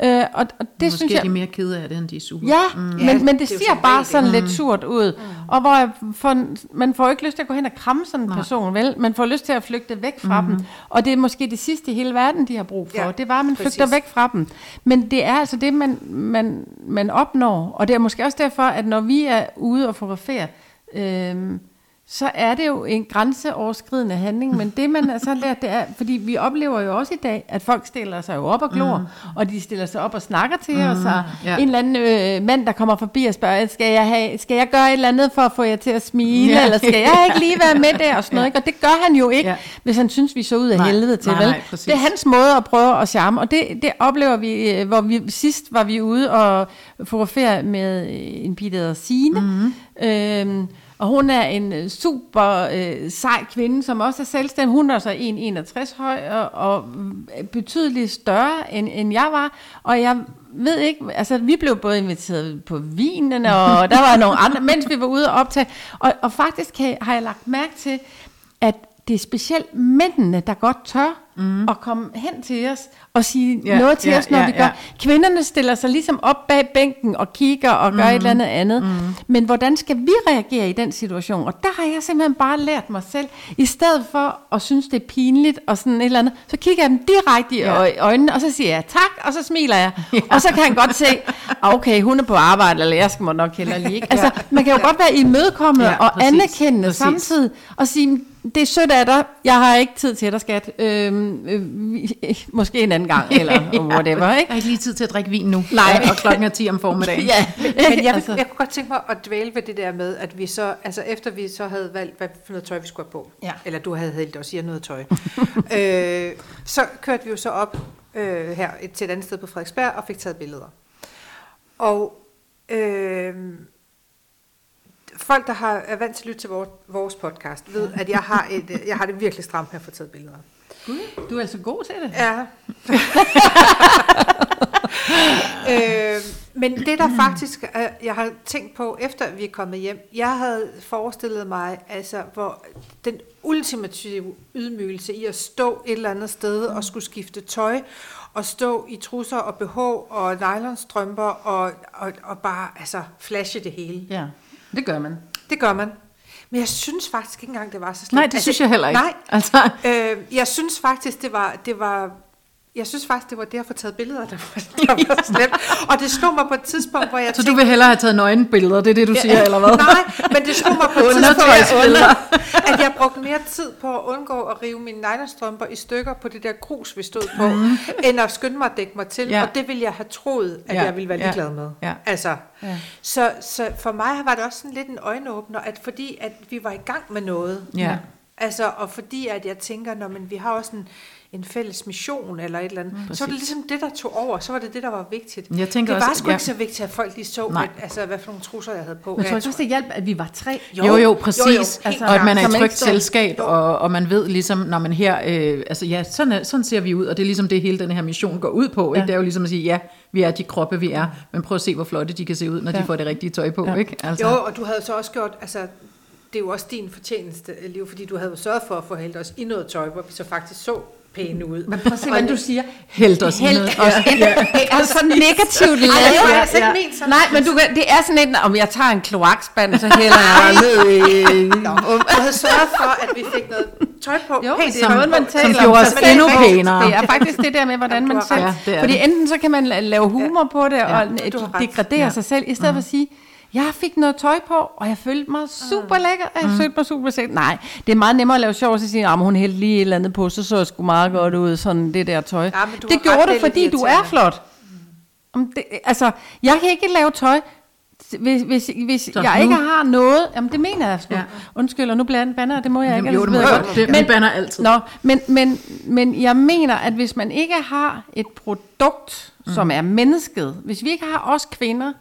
øh, og, og det Måske synes jeg, er de mere kede af det, end de er sure. Ja, mm. Ja, men, men det, det er ser bare regel sådan lidt surt ud. Mm. Og hvor jeg får, man får ikke lyst til at gå hen og kramme sådan en Nej. person, vel? Man får lyst til at flygte væk fra mm. dem. Og det er måske det sidste i hele verden, de har brug for. Ja, det var, at man præcis. flygter væk fra dem. Men det er altså det, man, man, man opnår. Og det er måske også derfor, at når vi er ude og fotografere, øhm, så er det jo en grænseoverskridende handling, men det man så lært, det er, fordi vi oplever jo også i dag, at folk stiller sig jo op og glor, mm. og de stiller sig op og snakker til mm. os, og ja. en eller anden øh, mand, der kommer forbi og spørger, skal jeg, have, skal jeg gøre et eller andet for at få jer til at smile, Ja. eller skal jeg ikke lige være med der, og sådan <laughs> noget, ikke? og det gør han jo ikke, Ja. hvis han synes, vi så ud af Nej, helvede til, nej, vel? nej, præcis. det er hans måde at prøve at charme, og det, det oplever vi, øh, hvor vi sidst var vi ude og fotografere med øh, en pige, der hedder Signe, mm. øhm, og hun er en øh, super øh, sej kvinde, som også er selvstændig. Hun er så 1,61 høj og, og øh, betydeligt større, end, end jeg var. Og jeg ved ikke, altså vi blev både inviteret på vinen, og <laughs> der var nogle andre, mens vi var ude og optage. Og, og faktisk har jeg lagt mærke til, at det er specielt mændene, der godt tør mm. at komme hen til os og sige Ja, noget til ja, os, når ja, vi gør. ja. Kvinderne stiller sig ligesom op bag bænken og kigger og gør mm. et eller andet andet. Mm. Men hvordan skal vi reagere i den situation? Og der har jeg simpelthen bare lært mig selv, i stedet for at synes, det er pinligt og sådan et eller andet, så kigger jeg dem direkte i Ja. øjnene, og så siger jeg tak, og så smiler jeg. Ja. Og så kan han godt se, ah, okay, hun er på arbejde, eller jeg skal må nok heller lige. Ikke? Altså, man kan jo godt være imødekommende Ja, og anerkendende præcis. samtidig, og sige, det er sødt af dig, jeg har ikke tid til dig, skat. Øhm, øh, vi- <laughs> måske en anden gang, eller <laughs> whatever, ikke? Jeg har ikke lige tid til at drikke vin nu. Nej. Og klokken er 10 om formiddagen. <laughs> Ja, Men jeg, altså, jeg kunne godt tænke mig at dvæle ved det der med, at vi så, altså efter vi så havde valgt, hvad for noget tøj vi skulle have på, Ja. eller du havde hældt os i noget tøj, øh, så kørte vi jo så op øh, her et, til et andet sted på Frederiksberg og fik taget billeder. Og øh, folk, der har, er vant til at lytte til vores, podcast, ved, at jeg har, et, øh, jeg har det virkelig stramt med at få taget billeder. du er altså god til det. Ja. <laughs> øh, men det der faktisk, er, jeg har tænkt på, efter vi er kommet hjem, jeg havde forestillet mig, altså, hvor den ultimative ydmygelse i at stå et eller andet sted og skulle skifte tøj, og stå i trusser og BH og nylonstrømper og, og, og bare altså, flashe det hele. Ja, det gør man. Det gør man. Men jeg synes faktisk ikke engang, det var så slemt. Nej, det synes jeg heller ikke. Nej, Altså, Øh, jeg synes faktisk, det var, det var, jeg synes faktisk, det var det at få taget billeder, der var, der var slemt. Og det slog mig på et tidspunkt, hvor jeg så du vil hellere have taget nøgenbilleder, det er det, du siger, eller hvad? Nej, men det slog mig på et <laughs> tidspunkt, jeg at jeg brugte mere tid på at undgå at rive mine nylonstrømper i stykker på det der grus, vi stod på, mm. end at skynde mig at dække mig til. Ja. Og det ville jeg have troet, at Ja, jeg ville være ligeglad med. ja. Altså, Ja. så, så for mig var det også sådan lidt en øjenåbner, at fordi at vi var i gang med noget, Ja. Altså, og fordi at jeg tænker, når men vi har også en, en fælles mission eller et eller andet, mm, så var det ligesom det, der tog over. Så var det det, der var vigtigt. Jeg tænker det var også- sgu ja. ikke så vigtigt, at folk lige så, Nej. at, altså, hvad for nogle trusser jeg havde på. Men tror Ja, ikke også, det hjalp, at vi var tre? Jo, jo, jo præcis. Jo, jo, altså, og at man er Som trygt ikke selskab, Jo. og, og man ved ligesom, når man her, øh, altså ja, sådan, er, sådan ser vi ud, og det er ligesom det, hele den her mission går ud på. Ikke? Ja. Det er jo ligesom at sige, ja, vi er de kroppe, vi er, men prøv at se, hvor flotte de kan se ud, når ja. de får det rigtige tøj på. Ja. Ikke? Altså, Jo, og du havde så også gjort, altså, det er jo også din fortjeneste, Liv, fordi du havde jo sørget for at få hældt os i noget tøj, hvor vi så faktisk så pæne ud. Men prøv at se, hvad du siger. Hældt os Hældt os ind. Det er så negativt Ej, lavet. det var altså ikke ment sådan. Nej, men du det er sådan et, om jeg tager en kloakspand, så hælder jeg ned i... Nå, du havde sørget for, at vi fik noget tøj på. Jo, Pænt det er tøj noget, man taler gjorde om. os det endnu pænere. Det er faktisk det der med, hvordan man selv... Ja, det er fordi det. enten så kan man la- lave humor på det, og Ja, degradere Ja. sig selv, i stedet for at sige, jeg fik noget tøj på, og jeg følte mig super lækker, og jeg følte mig super sæt. Nej, det er meget nemmere at lave sjov, og så sige, at hun hældte lige et eller andet på, så så jeg sgu meget godt ud, sådan det der tøj. Ja, du det gjorde det fordi du er flot. Om det, altså, jeg kan ikke lave tøj, hvis, hvis, hvis Så jeg nu- ikke har noget, jamen det mener jeg sgu. Ja. Undskyld, og nu bander jeg, det må jeg ikke. jo, ellers det må jeg godt. Det, men, altid. Nå, men, men, men jeg mener, at hvis man ikke har et produkt, mm. som er mennesket, hvis vi ikke har os kvinder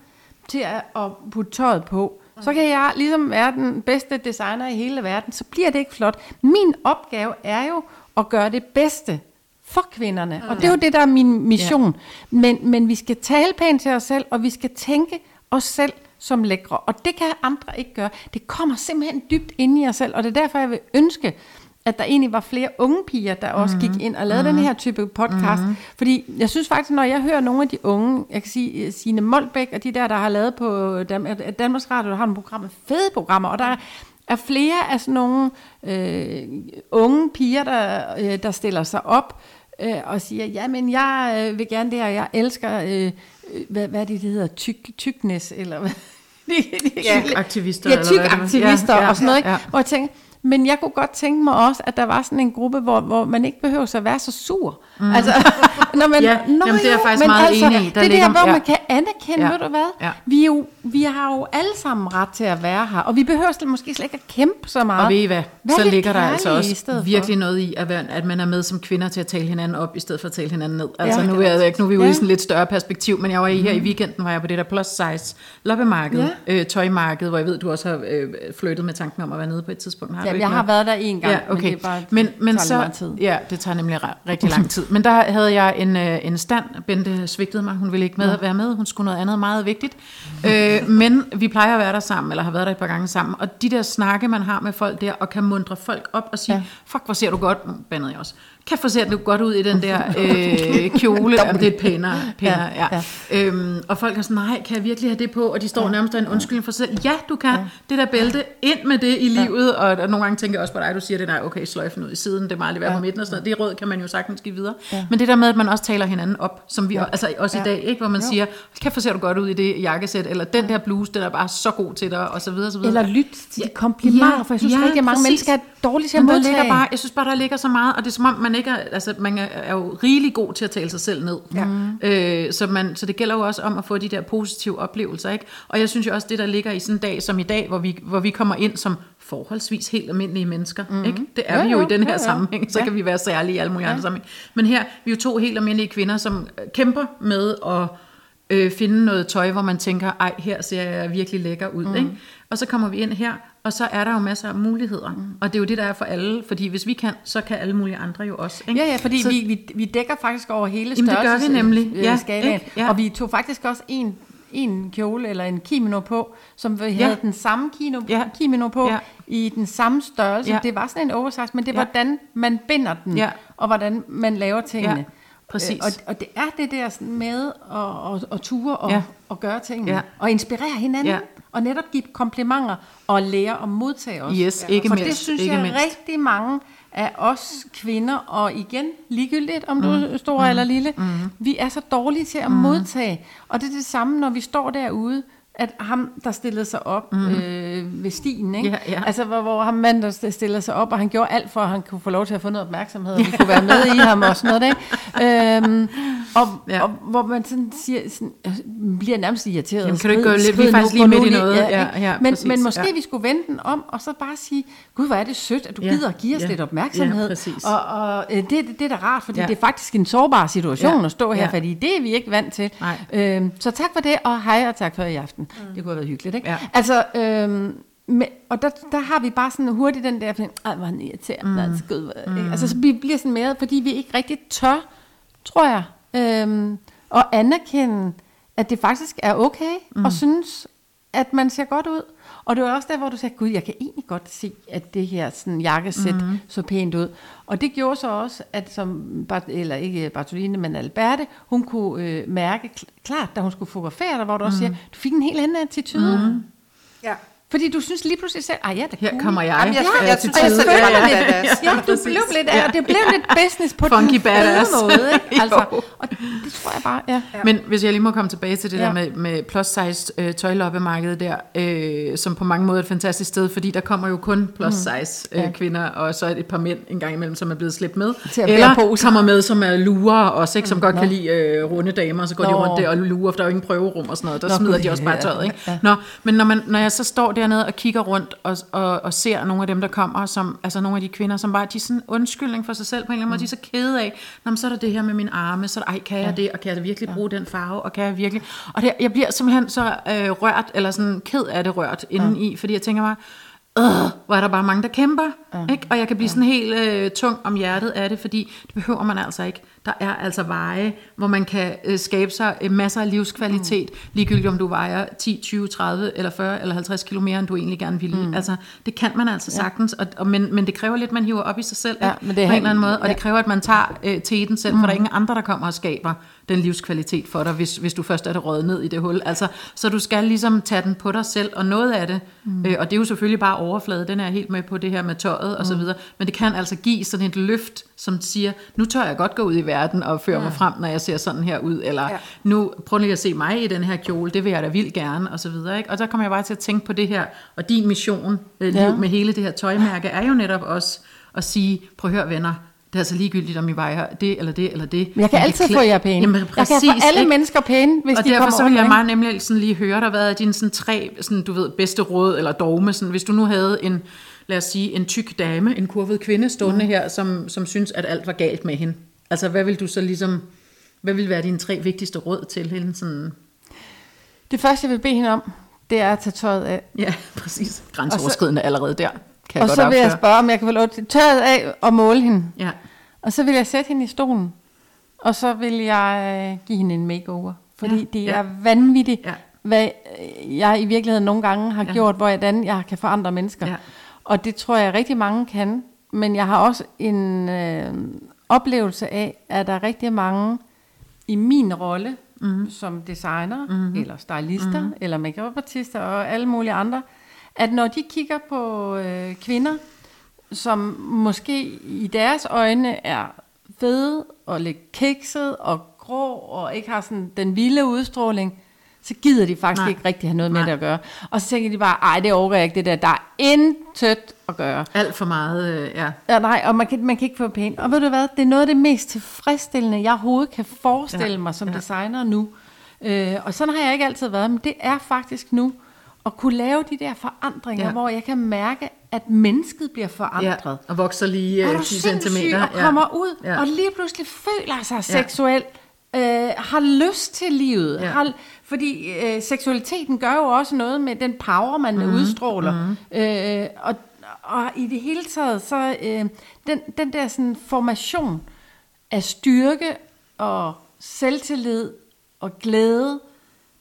til at, at putte tøjet på, så kan jeg ligesom være den bedste designer i hele verden, så bliver det ikke flot. Min opgave er jo at gøre det bedste for kvinderne, og det er jo det, der er min mission. Men, men vi skal tale pænt til os selv, og vi skal tænke os selv som lækre, og det kan andre ikke gøre. Det kommer simpelthen dybt ind i os selv, og det er derfor, jeg vil ønske, at der egentlig var flere unge piger, der også Mhm. gik ind og lavede mm-hmm. den her type podcast. Mm-hmm. Fordi jeg synes faktisk, når jeg hører nogle af de unge, jeg kan sige øh, Signe Molbæk og de der, der har lavet på Dam- øh, Danmarks Radio, der har nogle programmer, fede programmer, og der er flere af sådan nogle øh, unge piger, der, øh, der stiller sig op øh, og siger, ja, men jeg øh, vil gerne det her, jeg elsker, øh, øh, hvad, hvad er det, det hedder, tyk, tykness, eller hvad? <laughs> Ja, aktivister, Ja, eller hvad tyk er. aktivister Ja, ja, og sådan noget. Ikke? ja. Hvor jeg tænker, men jeg kunne godt tænke mig også, at der var sådan en gruppe, hvor, hvor man ikke behøver at være så sur. Mm. Altså, <laughs> når man, Ja, nå jamen, det er jeg faktisk meget altså, enig i. Der det er der, hvor ja. man kan anerkende, Ja. ved du hvad? Ja. Vi, er jo, vi har jo alle sammen ret til at være her, og vi behøver slet, måske slet ikke at kæmpe så meget. Og ved I hvad, Vær så ligger der altså også stedet for. virkelig noget i, at, være, at man er med som kvinder til at tale hinanden op, i stedet for at tale hinanden ned. Altså Ja. nu, er, jeg, nu er vi ude Ja. i sådan lidt større perspektiv, men jeg var i, her i weekenden, var jeg på det der plus size loppemarked, Ja. øh, tøjmarked, hvor jeg ved, du også har øh, flyttet med tanken om at være nede på et tidspunkt. Du Jamen, jeg har været der en gang, Ja, okay. men det er bare, men, men tager så, meget tid. Ja, det tager nemlig rigtig lang tid. Men der havde jeg en, øh, en stand. Bente svigtede mig. Hun ville ikke med, være med. Hun skulle noget andet meget vigtigt. Øh, men vi plejer at være der sammen, eller har været der et par gange sammen. Og de der snakke, man har med folk der, og kan mundre folk op og sige, ja. Ja. fuck, hvor ser du godt, bandede jeg også, kan hvor ser du godt ud i den der øh, kjole. <laughs> Jamen, det er pænere, pænere ja, Ja, ja. Øhm, og folk er sådan, nej, kan jeg virkelig have det på? Og de står ja. nærmest en undskyldning for sig selv. Ja, du kan. Ja. Det der bælte, ind med det i livet. Og, og nogle gange tænker jeg også på dig, du siger det, nej, okay, sløjfen ud i siden, det må aldrig være ja. på midten og sådan noget. Det råd kan man jo sagtens give videre. Ja. Men det der med, at man også taler hinanden op, som vi ja. altså også ja. i dag, ikke, hvor man jo. siger, kan hvor ser du godt ud i det jakkesæt, eller den der bluse, den er bare så god til dig, og så videre, og så videre. Eller lyt til de komplimenter, for jeg synes rigtig mange mennesker er dårlige til at modtage. bare, jeg synes bare, der ligger så meget, og det er som om, man ikke er, altså, man er, jo rigelig god til at tale sig selv ned. Ja. Øh, så, man, så det gælder jo også om at få de der positive oplevelser, ikke? Og jeg synes jo også, det der ligger i sådan en dag som i dag, hvor vi, hvor vi kommer ind som forholdsvis helt almindelige mennesker, mm. ikke? Det er Ja, vi jo, jo, i den her ja, ja. sammenhæng, så Ja. kan vi være særlige i alle mulige ja. andre sammenhæng. Men her, vi er jo to helt almindelige kvinder, som kæmper med at øh, finde noget tøj, hvor man tænker, ej, her ser jeg virkelig lækker ud. Mm. Ikke? Og så kommer vi ind her, og så er der jo masser af muligheder. Mm. Og det er jo det, der er for alle, fordi hvis vi kan, så kan alle mulige andre jo også. Ikke? Ja, ja, fordi så, vi, vi, vi dækker faktisk over hele Jamen, det gør vi nemlig. Ja, ja, skalaen. ikke? Ja. Og vi tog faktisk også en, en kjole eller en kimono på, som vi havde den samme kino, Ja. kimono på Ja. i den samme størrelse. Ja. Det var sådan en oversize, men det er, Ja. hvordan man binder den, Ja. og hvordan man laver tingene. Ja, præcis. Øh, Og, og det er det der sådan med at, at, at ture og, Ja. ja. og gøre tingene. Ja. Og inspirere hinanden. Ja. Og netop give komplimenter og lære at modtage os. Yes, ikke For mindst, det synes ikke jeg mindst. rigtig mange af os kvinder, og igen, ligegyldigt om du er stor eller lille, mm. vi er så dårlige til at modtage. Og det er det samme, når vi står derude, at ham, der stillede sig op mm. øh, ved stien, ikke? Ja, ja. altså hvor, hvor ham mand, der stillede sig op, og han gjorde alt for, at han kunne få lov til at få noget opmærksomhed, og vi kunne være med i ham og sådan noget, ikke? <laughs> Øhm, Og, Ja. ja. og hvor man sådan siger, sådan, øh, bliver nærmest irriteret. Jamen, kan du ikke gå lidt- vi er faktisk lige midt i noget. Ja, ikke? ja, men, præcis, men måske ja. vi skulle vende den om, og så bare sige, gud, hvor er det sødt, at du Ja, gider at give os ja, lidt opmærksomhed. ja, præcis. og og øh, det, det, er da rart, fordi Ja. ja. det er faktisk en sårbar situation Ja, at stå her, ja. fordi det er vi ikke vant til. Nej. Øhm, så tak for det, og hej og tak for i aften. Mm. Det kunne have været hyggeligt, ikke? Ja. Altså, øhm, men, og der, der har vi bare sådan hurtigt den der, ej, hvor han irriterende, mm. altså, gud, ikke? altså, så vi bliver sådan mere, fordi vi ikke rigtig tør, tror jeg, øhm, at anerkende, at det faktisk er okay, mm. og synes, at man ser godt ud. Og det var også der, hvor du sagde, gud, jeg kan egentlig godt se, at det her sådan, jakkesæt mm. så pænt ud. Og det gjorde så også, at som, Bart- eller ikke Bartoline, men Alberte, hun kunne øh, mærke kl- klart, da hun skulle fotografere dig, hvor du også siger, du fik en helt anden attitude. Mm. Ja. Fordi du synes lige pludselig selv, ej ja, det Her kommer jeg. Jamen, jeg, Ja, jeg, jeg synes var Ja, ja. lidt badass. Ja, du blev lidt, Ja. ja. det blev lidt business på <laughs> Funky den badass. måde, ikke? <laughs> Altså, og det tror jeg bare, ja. Men hvis jeg lige må komme tilbage til det ja. Der med, med plus size øh, tøjloppemarkedet der, øh, som på mange måder er et fantastisk sted, fordi der kommer jo kun plus size øh, Ja. kvinder, og så er det et par mænd en gang imellem, som er blevet slæbt med. Til at Eller poser. kommer med, som er lurer også, ikke, som godt Nå. kan lide øh, runde damer, og så går de Nå. rundt der og lurer, for der er jo ingen prøverum og sådan noget. Der Nå, smider de også bare tøjet. Ikke? Ja. Nå, men når, man, når jeg så står dernede og kigger rundt og, og, og ser nogle af dem, der kommer, som, altså nogle af de kvinder, som bare, de er sådan undskyldning for sig selv på en eller anden måde, de er så kede af, Nå, men så er der det her med mine arme, så ej, kan jeg det, og kan jeg virkelig bruge den farve, og kan jeg virkelig, og det, jeg bliver simpelthen så øh, rørt, eller sådan ked af det rørt indeni, fordi jeg tænker mig, Øh, hvor er der bare mange, der kæmper. Ja. Ikke? Og jeg kan blive sådan helt øh, tung om hjertet af det, fordi det behøver man altså ikke. Der er altså veje, hvor man kan øh, skabe sig øh, masser af livskvalitet, mm. ligegyldigt om du vejer 10, 20, 30 eller 40 eller 50 kilo mere, end du egentlig gerne ville. Mm. Altså, det kan man altså ja. sagtens, og, og, men, men det kræver lidt, man hiver op i sig selv Ja, men det er på en eller anden måde, og ja. det kræver, at man tager øh, teten selv, for der er ingen andre, der kommer og skaber den livskvalitet for dig, hvis, hvis du først er det røget ned i det hul. Altså, så du skal ligesom tage den på dig selv, og noget af det, mm. øh, og det er jo selvfølgelig bare overflade, den er jeg helt med på det her med tøjet og så videre, men det kan altså give sådan et løft, som siger, nu tør jeg godt gå ud i verden og føre mig frem, når jeg ser sådan her ud, eller Ja. nu prøv lige at se mig i den her kjole, det vil jeg da vildt gerne, og så videre. Ikke? Og der kommer jeg bare til at tænke på det her, og din mission øh, Ja. liv med hele det her tøjmærke, er jo netop også at sige, prøv at høre venner, det er altså ligegyldigt, om I vejer det eller det eller det. Men jeg kan Men altid det få jer pæne. Jamen, jeg præcis, kan få alle ikke? mennesker pæne, hvis og de derfor kommer så vil jeg meget nemlig sådan lige høre dig, hvad er dine sådan tre, sådan, du ved, bedste råd eller dogme, sådan, hvis du nu havde en, lad os sige, en tyk dame, en kurvet kvinde stående Mm. her, som, som synes, at alt var galt med hende. Altså, hvad vil du så ligesom, hvad vil være dine tre vigtigste råd til hende? Sådan, Det første, jeg vil bede hende om, det er at tage tøjet af. ja, <laughs> præcis. Grænseoverskridende allerede der, kan jeg og så vil jeg afsløre. spørge, om jeg kan få lov til tøjet af og måle hende. Ja, Og så vil jeg sætte hende i stolen. Og så vil jeg øh, give hende en makeover. Fordi Ja, ja, det ja. er vanvittigt, Ja. ja. hvad jeg i virkeligheden nogle gange har Ja. ja. gjort, hvordan jeg kan forandre mennesker. Ja. Og det tror jeg rigtig mange kan. Men jeg har også en øh, oplevelse af, at der er rigtig mange i min rolle, mm. som designer, mm. eller stylister, mm. eller makeup-artister og alle mulige andre, at når de kigger på øh, kvinder, som måske i deres øjne er fede og lidt kikset og grå og ikke har sådan den vilde udstråling, så gider de faktisk Nej. Ikke rigtig have noget med Nej. det at gøre. Og så tænker de bare, ej, det overgår jeg ikke det der, der er intet at gøre. alt for meget, øh, ja. Ja, nej, og man kan, man kan ikke få pænt. Og ved du hvad, det er noget af det mest tilfredsstillende, jeg overhovedet kan forestille Ja, mig som ja. designer nu. Øh, og sådan har jeg ikke altid været, men det er faktisk nu at kunne lave de der forandringer, Ja. ja. hvor jeg kan mærke, at mennesket bliver forandret. ja. Og vokser lige øh, du 10 sindssyg cm. og kommer ud Ja. og lige pludselig føler sig seksuel, øh, har lyst til livet. Ja. Ja. Har, fordi øh, seksualiteten gør jo også noget med den power, man Mhm. mm. udstråler. Mm. Øh, og, og i det hele taget, så øh, den, den der sådan formation af styrke og selvtillid og glæde,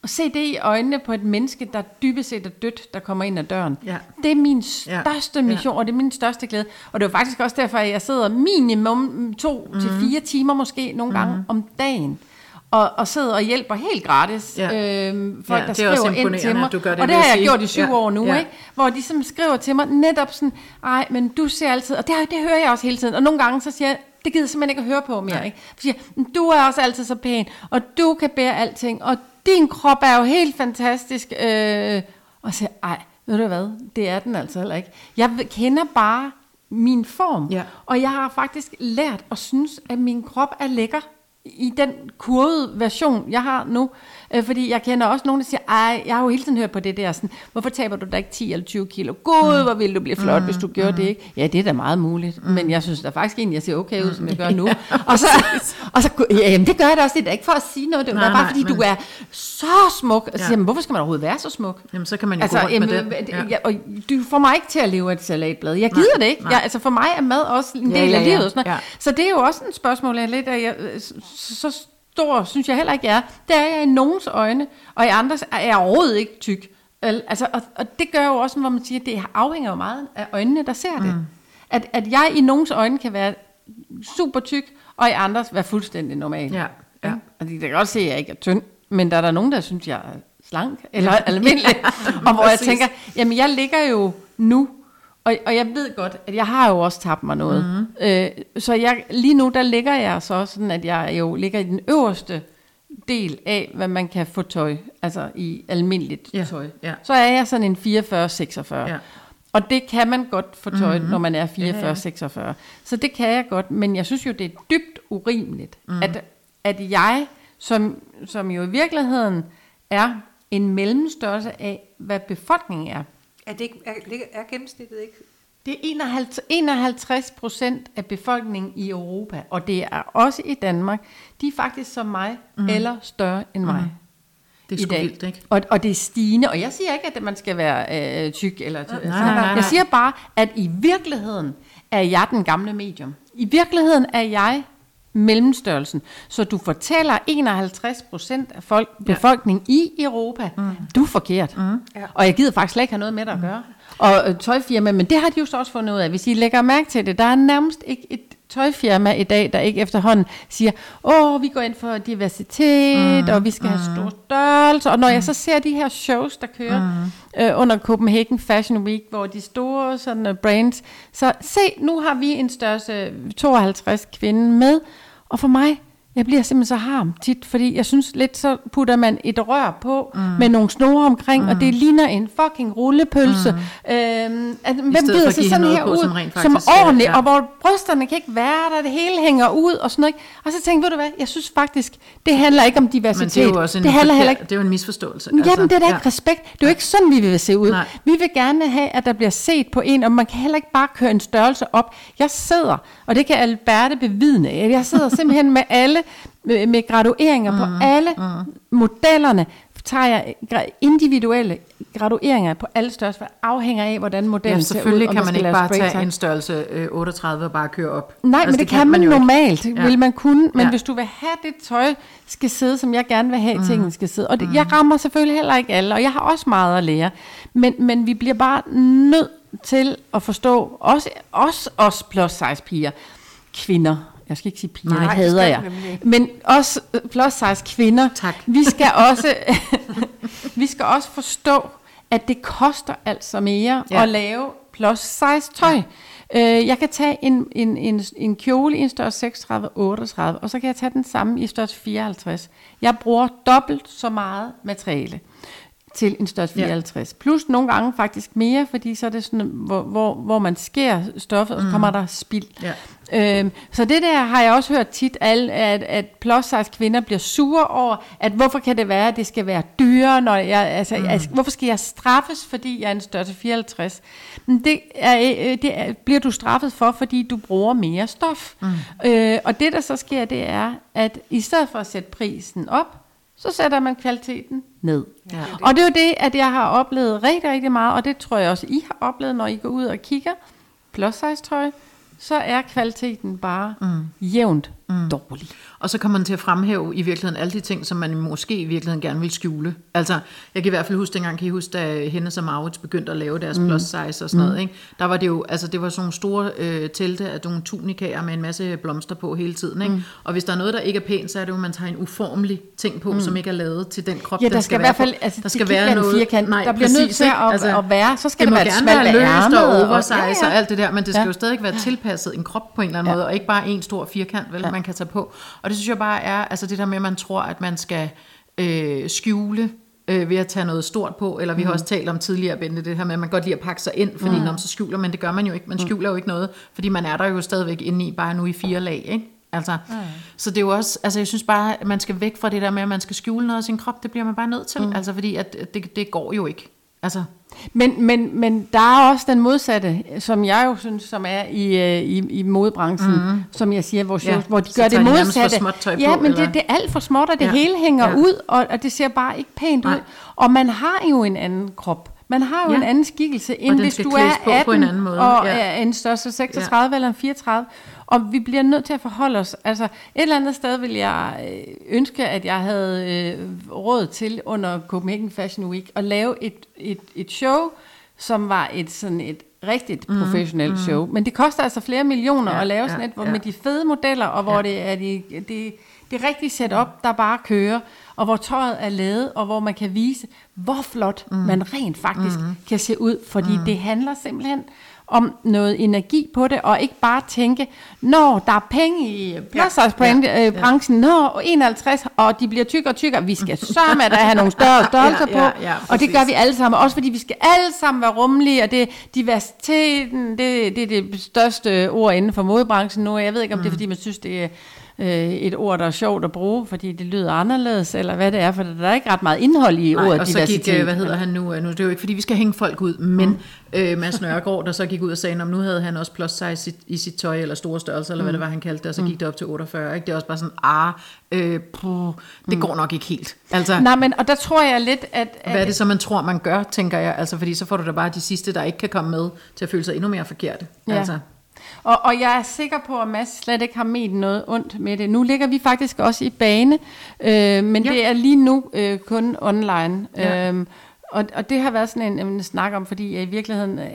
og se det i øjnene på et menneske, der dybest set er dødt, der kommer ind ad døren. Ja. Det er min største mission, og det er min største glæde. Og det er faktisk også derfor, at jeg sidder minimum to mm. til fire timer måske nogle gange Mhm. om dagen. Og, og sidder og hjælper helt gratis Ja. øhm, folk, Ja, der er skriver ind til mig. du gør det, og det har jeg sige. gjort i syv Ja. år nu, Ja. ikke? hvor de som skriver til mig netop sådan, ej, men du ser altid, og det, det hører jeg også hele tiden, og nogle gange så siger jeg, det gider jeg simpelthen ikke at høre på mere. Nej. Ikke? For siger, "Men du er også altid så pæn, og du kan bære alting, og din krop er jo helt fantastisk. Øh, og så ej, ved du hvad, det er den altså heller ikke. Jeg kender bare min form, Ja. og jeg har faktisk lært at synes, at min krop er lækker. i den kurvede version, jeg har nu. Øh, fordi jeg kender også nogen, der siger, ej, jeg har jo hele tiden hørt på det der, sådan, hvorfor taber du da ikke 10 eller 20 kilo? Gud, hvor ville du blive flot, mm. hvis du gjorde mm. det, ikke? Ja, det er da meget muligt, mm. men jeg synes da faktisk egentlig, jeg ser okay ud, som jeg gør nu. <laughs> og så, og så ja, jamen, det gør jeg da også, det da ikke for at sige noget, det er nej, bare nej, fordi, men... du er så smuk. Og så siger, ja. hvorfor skal man overhovedet være så smuk? Jamen, så kan man jo altså, gå rundt jamen, med det. Ja. Ja, og du får mig ikke til at leve af et salatblad. Jeg gider nej, det ikke. Jeg, altså, for mig er mad også en del ja, ja, ja. af livet. Sådan ja. Så det er jo også et spørgsmål, jeg lidt, at jeg, så stor synes jeg heller ikke er. Det er jeg i nogens øjne, og i andres er jeg overhovedet ikke tyk. Altså, og, og det gør jo også, hvor man siger, at det afhænger jo meget af øjnene, der ser det. Mm. At, at jeg i nogens øjne kan være super tyk, og i andres være fuldstændig normal. Ja. ja. Og det kan godt se, at jeg ikke er tynd, men der er der nogen, der synes, jeg er slank eller <laughs> almindelig. og hvor jeg tænker, jamen jeg ligger jo nu og, og jeg ved godt, at jeg har jo også tabt mig noget. Mm. Øh, så jeg, lige nu, der ligger jeg så sådan, at jeg jo ligger i den øverste del af, hvad man kan få tøj, altså i almindeligt ja. tøj. Ja. Så er jeg sådan en 44-46. Ja. Og det kan man godt få tøj, mm-hmm. når man er 44-46. Ja. Så det kan jeg godt, men jeg synes jo, det er dybt urimeligt, mm. at, at jeg, som, som jo i virkeligheden er en mellemstørrelse af, hvad befolkningen er, er, det ikke, er, er gennemsnittet ikke? Det er 51 procent af befolkningen i Europa, og det er også i Danmark. De er faktisk som mig, mm. eller større end mig. Mm. Det er sgu vildt, ikke? Og, og det er stigende, og jeg siger ikke, at man skal være øh, tyk, eller nej, nej, nej, nej. jeg siger bare, at i virkeligheden er jeg den gamle medium. I virkeligheden er jeg mellemstørrelsen. Så du fortæller 51 procent af folk, befolkningen ja. i Europa, mm. du er forkert. Mm. Ja. Og jeg gider faktisk slet ikke have noget med dig at gøre. Og øh, tøjfirma, men det har de jo så også fundet ud af. Hvis I lægger mærke til det, der er nærmest ikke et tøjfirma i dag, der ikke efterhånden siger, åh, vi går ind for diversitet, mm, og vi skal mm. have stor størrelse. Og når mm. jeg så ser de her shows, der kører mm. øh, under Copenhagen Fashion Week, hvor de store sådan, uh, brands, så se, nu har vi en størrelse 52 kvinde med, og for mig, jeg bliver simpelthen så harm tit, fordi jeg synes lidt, så putter man et rør på mm. med nogle snore omkring, mm. og det ligner en fucking rullepølse. Mm. Øhm, at, hvem gider sig sådan her på, ud, som, faktisk, som ordentligt, ja. og hvor brysterne kan ikke være der, det hele hænger ud og sådan noget. Og så tænkte jeg, ved du hvad, jeg synes faktisk, det handler ikke om diversitet. Men det er jo også en, det handler heller ikke, det er jo en misforståelse. Altså. Jamen, det er da ikke ja. respekt. Det er jo ikke sådan, vi vil se ud. Nej. Vi vil gerne have, at der bliver set på en, og man kan heller ikke bare køre en størrelse op. Jeg sidder, og det kan Alberte bevidne, jeg sidder simpelthen med alle med, med gradueringer mm. på alle mm. modellerne, tager jeg individuelle gradueringer på alle størrelser, afhænger af, hvordan modellen ja, ser ud. selvfølgelig kan man ikke bare tage en størrelse øh, 38 og bare køre op. Nej, altså, men det, det kan, kan man, man normalt, ja. vil man kunne. Men ja. hvis du vil have det tøj, skal sidde, som jeg gerne vil have, mm. tingene skal sidde. Og det, mm. jeg rammer selvfølgelig heller ikke alle, og jeg har også meget at lære. Men, men vi bliver bare nødt til at forstå, også, også os plus size piger, kvinder, jeg skal ikke sige piger, Nej, det hader jeg. Men også øh, plus size kvinder. Tak. Vi skal også, <laughs> vi skal også forstå, at det koster altså mere ja. at lave plus size tøj. Ja. Øh, jeg kan tage en, en, en, en kjole i en størrelse 36-38, og så kan jeg tage den samme i størrelse 54. Jeg bruger dobbelt så meget materiale til en størrelse 54. Ja. Plus nogle gange faktisk mere, fordi så er det sådan, hvor, hvor, hvor man skærer stoffet, og så kommer mm. der spild. Ja. Øhm, så det der har jeg også hørt tit, at, at plus size kvinder bliver sure over, at hvorfor kan det være, at det skal være dyrere, når jeg, altså, mm. altså hvorfor skal jeg straffes, fordi jeg er en størrelse 54? Men det, er, øh, det er, bliver du straffet for, fordi du bruger mere stof. Mm. Øh, og det der så sker, det er, at i stedet for at sætte prisen op, så sætter man kvaliteten ned. Ja, det og det er jo det, at jeg har oplevet rigtig, rigtig meget, og det tror jeg også, I har oplevet, når I går ud og kigger. Plus size tøj, så er kvaliteten bare mm. jævnt mm. dårlig. Og så kommer man til at fremhæve i virkeligheden alle de ting, som man måske i virkeligheden gerne vil skjule. Altså, jeg kan i hvert fald huske, dengang kan I huske, da Hennes og Maurits begyndte at lave deres mm. plus size og sådan mm. noget, ikke? der var det jo, altså det var sådan nogle store øh, telte af nogle tunikaer med en masse blomster på hele tiden, ikke? Mm. Og hvis der er noget, der ikke er pænt, så er det jo, at man tager en uformelig ting på, mm. som ikke er lavet til den krop, ja, der, der skal, skal i hvert fald, altså, der skal være noget, firkant. Nej, der bliver præcis, nødt til at, altså, at, være, så skal det, det være smalt være løst og oversize og, ja, ja. og alt det der, men det skal ja. jo stadig være tilpasset en krop på en eller anden ja. måde, og ikke bare en stor firkant, vel, ja. Man kan tage på. Og det synes jeg bare er, altså det der med, at man tror, at man skal øh, skjule øh, ved at tage noget stort på, eller vi mm. har også talt om tidligere, Bente, det her med, at man godt lide at pakke sig ind, fordi mm. når man så skjuler, men det gør man jo ikke. Man mm. skjuler jo ikke noget, fordi man er der jo stadigvæk inde i, bare nu i fire lag, ikke? Altså, mm. Så det er jo også, altså jeg synes bare, at man skal væk fra det der med, at man skal skjule noget af sin krop, det bliver man bare nødt til, mm. altså fordi at at det, det går jo ikke. Altså, Men, men, men der er også den modsatte, som jeg jo synes, som er i, øh, i, i modebranchen, mm. som jeg siger, hvor, shows, Ja, hvor de gør det for modsatte. småt tøj ja, på, men eller? det, det er alt for småt, og det Ja. hele hænger Ja. ud, og, og det ser bare ikke pænt ud. Nej. Og man har jo en anden krop. Man har jo Ja. en anden skikkelse, end hvis du er på 18 på en anden måde. og Ja. er en størrelse 36 ja. eller en 34. Og vi bliver nødt til at forholde os. Altså et eller andet sted vil jeg øh, ønske, at jeg havde øh, råd til under Copenhagen Fashion Week at lave et, et, et show, som var et sådan et rigtigt professionelt mm, show. Men det koster altså flere millioner Ja, at lave ja, sådan et, hvor ja. med de fede modeller, og hvor Ja. det er de, det, det rigtige setup, der bare kører, og hvor tøjet er lavet, og hvor man kan vise, hvor flot mm. man rent faktisk mm. kan se ud, fordi mm. det handler simpelthen om noget energi på det, og ikke bare tænke, når der er penge i size brand, ja, øh, branchen, når 51, og de bliver tykkere og tykkere, vi skal sørge at der have nogle større størrelser Ja, ja, på, ja, og det gør vi alle sammen, også fordi vi skal alle sammen være rummelige, og det diversiteten, det, det er det største ord inden for modebranchen nu, jeg ved ikke, om det er, fordi man synes, det er øh, et ord, der er sjovt at bruge, fordi det lyder anderledes, eller hvad det er, for der er ikke ret meget indhold i Nej, ordet og så gik, diversitet. øh, hvad hedder han nu, øh, nu, det er jo ikke fordi, vi skal hænge folk ud, men mm. øh, Mads Nørgaard, der så gik ud og sagde, om nu havde han også plus size i sit, i sit tøj, eller store størrelser, eller hvad det var, han kaldte det, og så gik det op til 48, ikke? Det er også bare sådan, ah, øh, puh, det går nok ikke helt. Altså, Nej, men og der tror jeg lidt, at... at hvad er det så, man tror, man gør, tænker jeg, altså, fordi så får du da bare de sidste, der ikke kan komme med, til at føle sig endnu mere forkerte. Ja. Altså. Og, og jeg er sikker på, at Mads slet ikke har ment noget ondt med det. Nu ligger vi faktisk også i bane, øh, men Ja. det er lige nu øh, kun online. Ja. Øhm, og, og det har været sådan en, en snak om, fordi jeg i virkeligheden øh,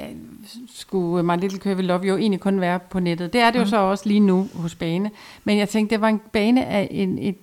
skulle My Little Curvy Love jo egentlig kun være på nettet. Det er det jo så også lige nu hos Bane. Men jeg tænkte, det var en bane af en, et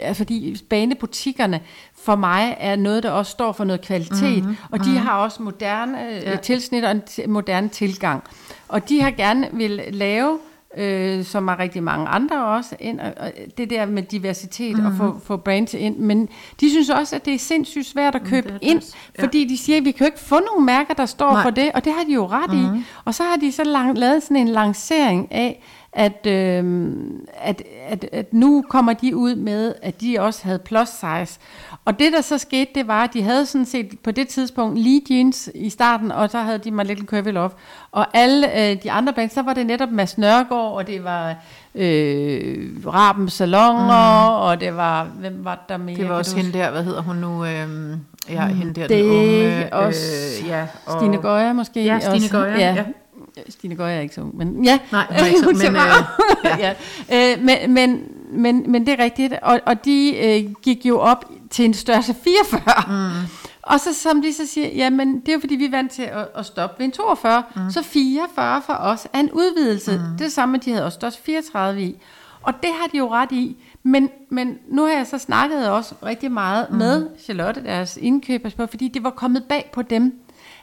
altså fordi banebutikkerne for mig er noget, der også står for noget kvalitet, mm-hmm. og de har også moderne ja. Ja. tilsnit og en moderne tilgang. Og de har gerne vil lave, øh, som er rigtig mange andre også, ind, og, og det der med diversitet mm-hmm. og få, få brands ind, men de synes også, at det er sindssygt svært at købe er det ind. Ja. fordi de siger, at vi kan jo ikke få nogle mærker, der står Nej. for det, og det har de jo ret mm-hmm. i. Og så har de så lang, lavet sådan en lancering af, at, øh, at, at, at nu kommer de ud med, at de også havde plus size. Og det, der så skete, det var, at de havde sådan set på det tidspunkt lige jeans i starten, og så havde de My Little Curvy Love. Og alle øh, de andre bands, så var det netop Mads Nørgaard, og det var øh, Raben Salonger, mm. og det var, hvem var der mere? Det var også hende der, hvad hedder hun nu? Øhm, ja, hende der, Det den unge. også Øh, ja, og, Stine Gøjer måske? Ja, Stine også. Gøjer, ja. Stine Gøjer er ikke så ung, men ja. Nej, hun er ikke så- <laughs> men, øh, ja. Øh, men, men, men, men det er rigtigt, og, og de øh, gik jo op til en størrelse 44. Mm. Og så som de så siger, jamen det er jo fordi vi er vant til at, at stoppe ved en 42, mm. så 44 for os er en udvidelse. Mm. Det er samme, de havde også størrelse 34 i. Og det har de jo ret i. Men, men nu har jeg så snakket også rigtig meget mm. med Charlotte, deres indkøbers på, fordi det var kommet bag på dem,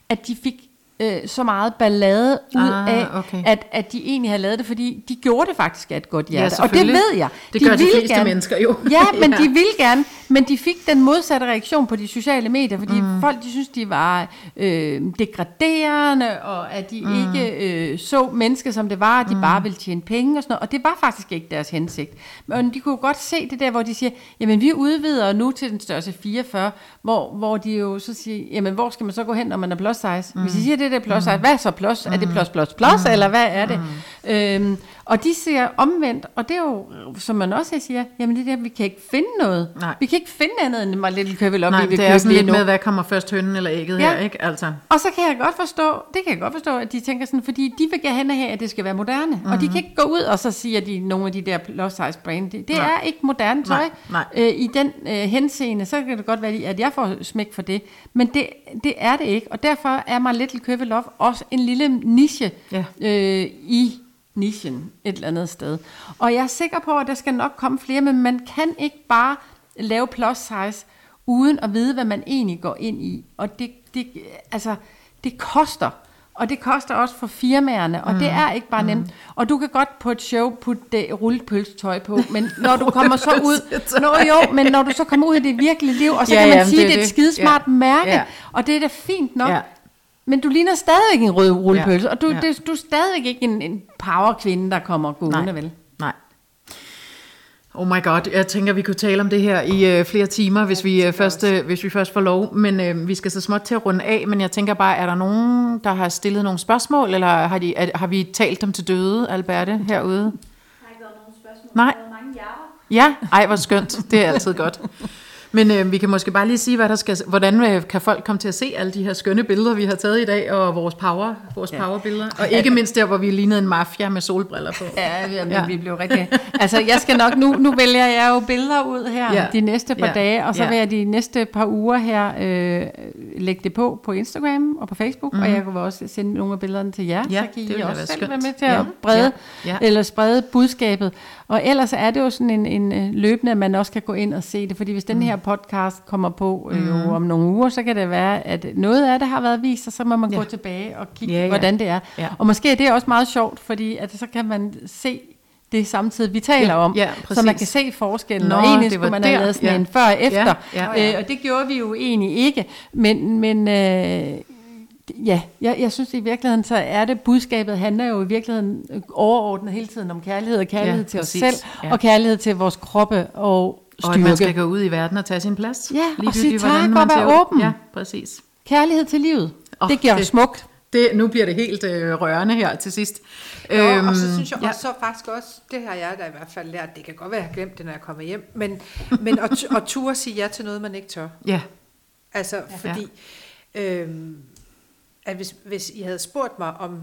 at de fik øh, så meget ballade ud Ah, af, okay. at, at de egentlig havde lavet det, fordi de gjorde det faktisk af et godt hjerte. og det ved jeg. Det gør de fleste mennesker jo. Ja, <laughs> men Ja. de ville gerne, men de fik den modsatte reaktion på de sociale medier, fordi mm. folk de synes, de var øh, degraderende, og at de mm. ikke øh, så mennesker, som det var, at de mm. bare ville tjene penge og sådan noget, og det var faktisk ikke deres hensigt. Men de kunne godt se det der, hvor de siger, jamen vi udvider nu til den størrelse 44, hvor, hvor de jo så siger, jamen hvor skal man så gå hen, når man er plus size? Mm. Hvis de siger, det der plus size, hvad er så plus? Mm. Er det plus plus plus, mm. eller hvad er det? Mm. Øhm, og de siger omvendt, og det er jo, som man også siger, jamen det er der, vi kan ikke finde noget. Nej. Vi kan ikke finde andet end My Little Curvy Love, Nej, det er lige lidt med, hvad kommer først, hønnen eller ægget Ja. her, ikke? Altså. Og så kan jeg godt forstå, det kan jeg godt forstå, at de tænker sådan, fordi de vil gerne have, at det skal være moderne. Mm-hmm. Og de kan ikke gå ud og så sige, at de nogle af de der plus size brand, det, det er ikke moderne tøj. Nej, nej. Øh, I den øh, henseende, så kan det godt være, at jeg får smæk for det. Men det, det er det ikke, og derfor er My Little Curvy Love også en lille niche Ja. øh, i nichen et eller andet sted. Og jeg er sikker på, at der skal nok komme flere, men man kan ikke bare lave plus size, uden at vide, hvad man egentlig går ind i. Og det, det, altså, det koster. Og det koster også for firmaerne, og mm. det er ikke bare nemt. Og du kan godt på et show putte det rullepølsetøj på, men når du <laughs> kommer så ud, nå jo, men når du så kommer ud i det virkelige liv, og så Ja, kan man ja, sige, det er det er et skidesmart Ja. mærke, Ja. og det er da fint nok. Ja. Men du ligner stadigvæk en rød rullepølse, Ja. og du, Ja. det, du er stadigvæk ikke en, en powerkvinde, der kommer gående, vel? Nej. Oh my god, jeg tænker, vi kunne tale om det her i øh, flere timer, hvis, vi, øh, først, øh, hvis vi først får lov. Men øh, vi skal så småt til at runde af, men jeg tænker bare, er der nogen, der har stillet nogle spørgsmål, eller har, de, er, har vi talt dem til døde, Alberte, herude? Der har ikke været nogen spørgsmål. Nej. Der har været mange hjerter. Ja, ej, hvor skønt. Det er altid godt. <laughs> Men øh, vi kan måske bare lige sige, hvad der skal, hvordan øh, kan folk komme til at se alle de her skønne billeder, vi har taget i dag, og vores power, vores ja. powerbilleder. Og ikke mindst der, hvor vi lignede en mafia med solbriller på. Ja, jamen, Ja. ja. vi blev rigtig... Altså, jeg skal nok... Nu, nu vælger jeg jo billeder ud her Ja. ja. de næste par Ja. ja. dage, og så Ja. vil jeg de næste par uger her øh, lægge det på på Instagram og på Facebook, mm. og jeg kan også sende nogle af billederne til jer, Mhm. Ja, så kan det I da også være selv skønt. være med til Ja. at brede, Ja. Ja. eller sprede budskabet. Og ellers er det jo sådan en, en øh, løbende, at man også kan gå ind og se det, fordi hvis Mm. den her podcast kommer på øh, jo om nogle uger, så kan det være, at noget af det har været vist, og så må man Ja. gå tilbage og kigge, Ja, ja. hvordan det er. Ja. Og måske er det også meget sjovt, fordi at så kan man se det samtidig, vi taler Ja, om, ja, så man kan se forskellen. Nå, og egentlig skulle man der, have lavet sådan ja. en før og efter, Ja, ja. Øh, og det gjorde vi jo egentlig ikke. Men, men øh, ja, jeg, jeg synes i virkeligheden, så er det, budskabet handler jo i virkeligheden overordnet hele tiden om kærlighed, og kærlighed Ja, til præcis. os selv, Ja. og kærlighed til vores kroppe og Og at man skal styrke. gå ud i verden og tage sin plads. Ja, og sige tak og være åben. Ja, præcis. Kærlighed til livet. Oh, det gør det- smukt. Det, nu bliver det helt øh, rørende her til sidst. Øhm, og så Øhm, synes jeg ja. også, så faktisk også, det har jeg da i hvert fald lært, det kan godt være, at jeg har glemt det, når jeg kommer hjem, men, men at, at ture sige ja til noget, man ikke tør. Ja, Altså, fordi, øhm, at hvis, hvis I havde spurgt mig, om,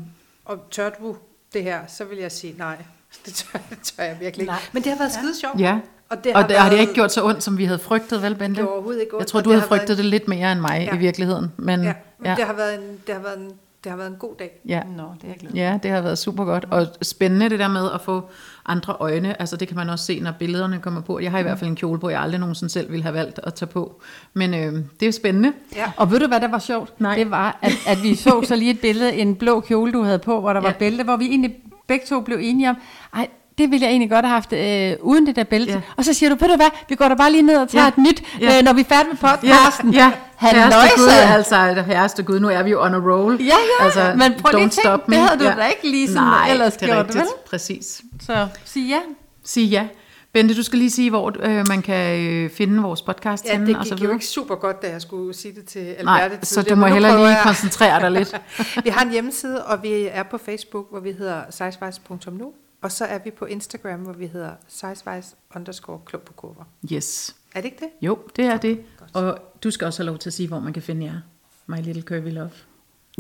om tør du det her, så ville jeg sige nej. <laughs> Det tør, det tør jeg virkelig ikke. Nej. Men det har været skide sjovt. ja. Og det Og det har det ikke gjort så ondt, som vi havde frygtet, vel, Bente? Det har overhovedet ikke ondt, Jeg tror, du havde har været frygtet det lidt mere end mig Ja. i virkeligheden. Men, Ja, men ja, Det, har været en, det, har været en, det har været en god dag. ja. Nå, det er jeg glad. Ja, det har været super godt. Og spændende det der med at få andre øjne. Altså det kan man også se, når billederne kommer på. Jeg har i hvert fald en kjole på, jeg aldrig nogensinde selv ville have valgt at tage på. Men øh, det er spændende. Ja. Og ved du, hvad der var sjovt? Nej. Det var, at, at vi så så lige et billede, en blå kjole, du havde på, hvor der var Ja. bælte, hvor vi egentlig begge to blev enige om, ej, det ville jeg egentlig godt have haft øh, uden det der bælte. Ja. Ja. Og så siger du, ved du hvad, vi går da bare lige ned og tager Ja. ja. et nyt, Ja. ja. øh, når vi er færdige med podcasten. ja. Halløjsa. Herreste Gud, altså herreste Gud, nu er vi jo on a roll. Ja, ja, altså, men prøv lige don't at tænke, stop me. det havde du da ikke lige sådan Nej, ellers det er gjort, rigtigt. vel? Præcis. Så sig ja. Sig ja. Bente, du skal lige sige, hvor øh, man kan øh, finde vores podcast Ja, det og så gik jo videre. ikke super godt, da jeg skulle sige det til Alberte Nej, så tidligere, du må hellere lige jeg. koncentrere dig lidt. <laughs> Vi har en hjemmeside, og vi er på Facebook, hvor vi hedder sizewise.nu, og så er vi på Instagram, hvor vi hedder sizewise underscore klog på kurver. Yes. Er det ikke det? Jo, det er det. Og du skal også have lov til at sige, hvor man kan finde jer. My Little Curvy Love.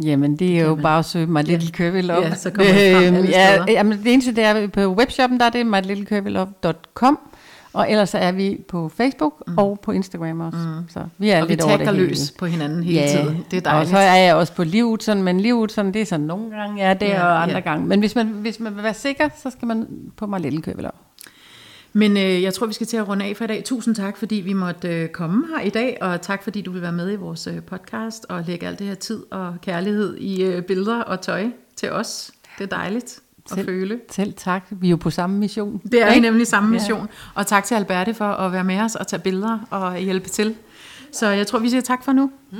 Jamen, det er jo man. bare at søge My Little Curvy Love. Ja, så kommer det frem alle ja, jamen, det eneste, det er på webshoppen, der er det mylittlecurvylove.com. Og ellers er vi på Facebook mm. og på Instagram også. Mm. Så vi er Og vi lidt over det hele. løs på hinanden hele ja. tiden. Det er Og dejligt. så er jeg også på Livudsen, men Livudsen, det er sådan nogle gange, ja, det Ja, er og andre ja. gange. Men hvis man, hvis man vil være sikker, så skal man på Little Curvy Love. Men øh, jeg tror, vi skal til at runde af for i dag. Tusind tak, fordi vi måtte øh, komme her i dag, og tak, fordi du vil være med i vores øh, podcast og lægge alt det her tid og kærlighed i øh, billeder og tøj til os. Det er dejligt at Selv- føle. Selv tak, vi er jo på samme mission. Det er Ikke? nemlig samme Ja. mission. Og tak til Alberte for at være med os og tage billeder og hjælpe til. Så jeg tror, vi siger tak for nu. Mm.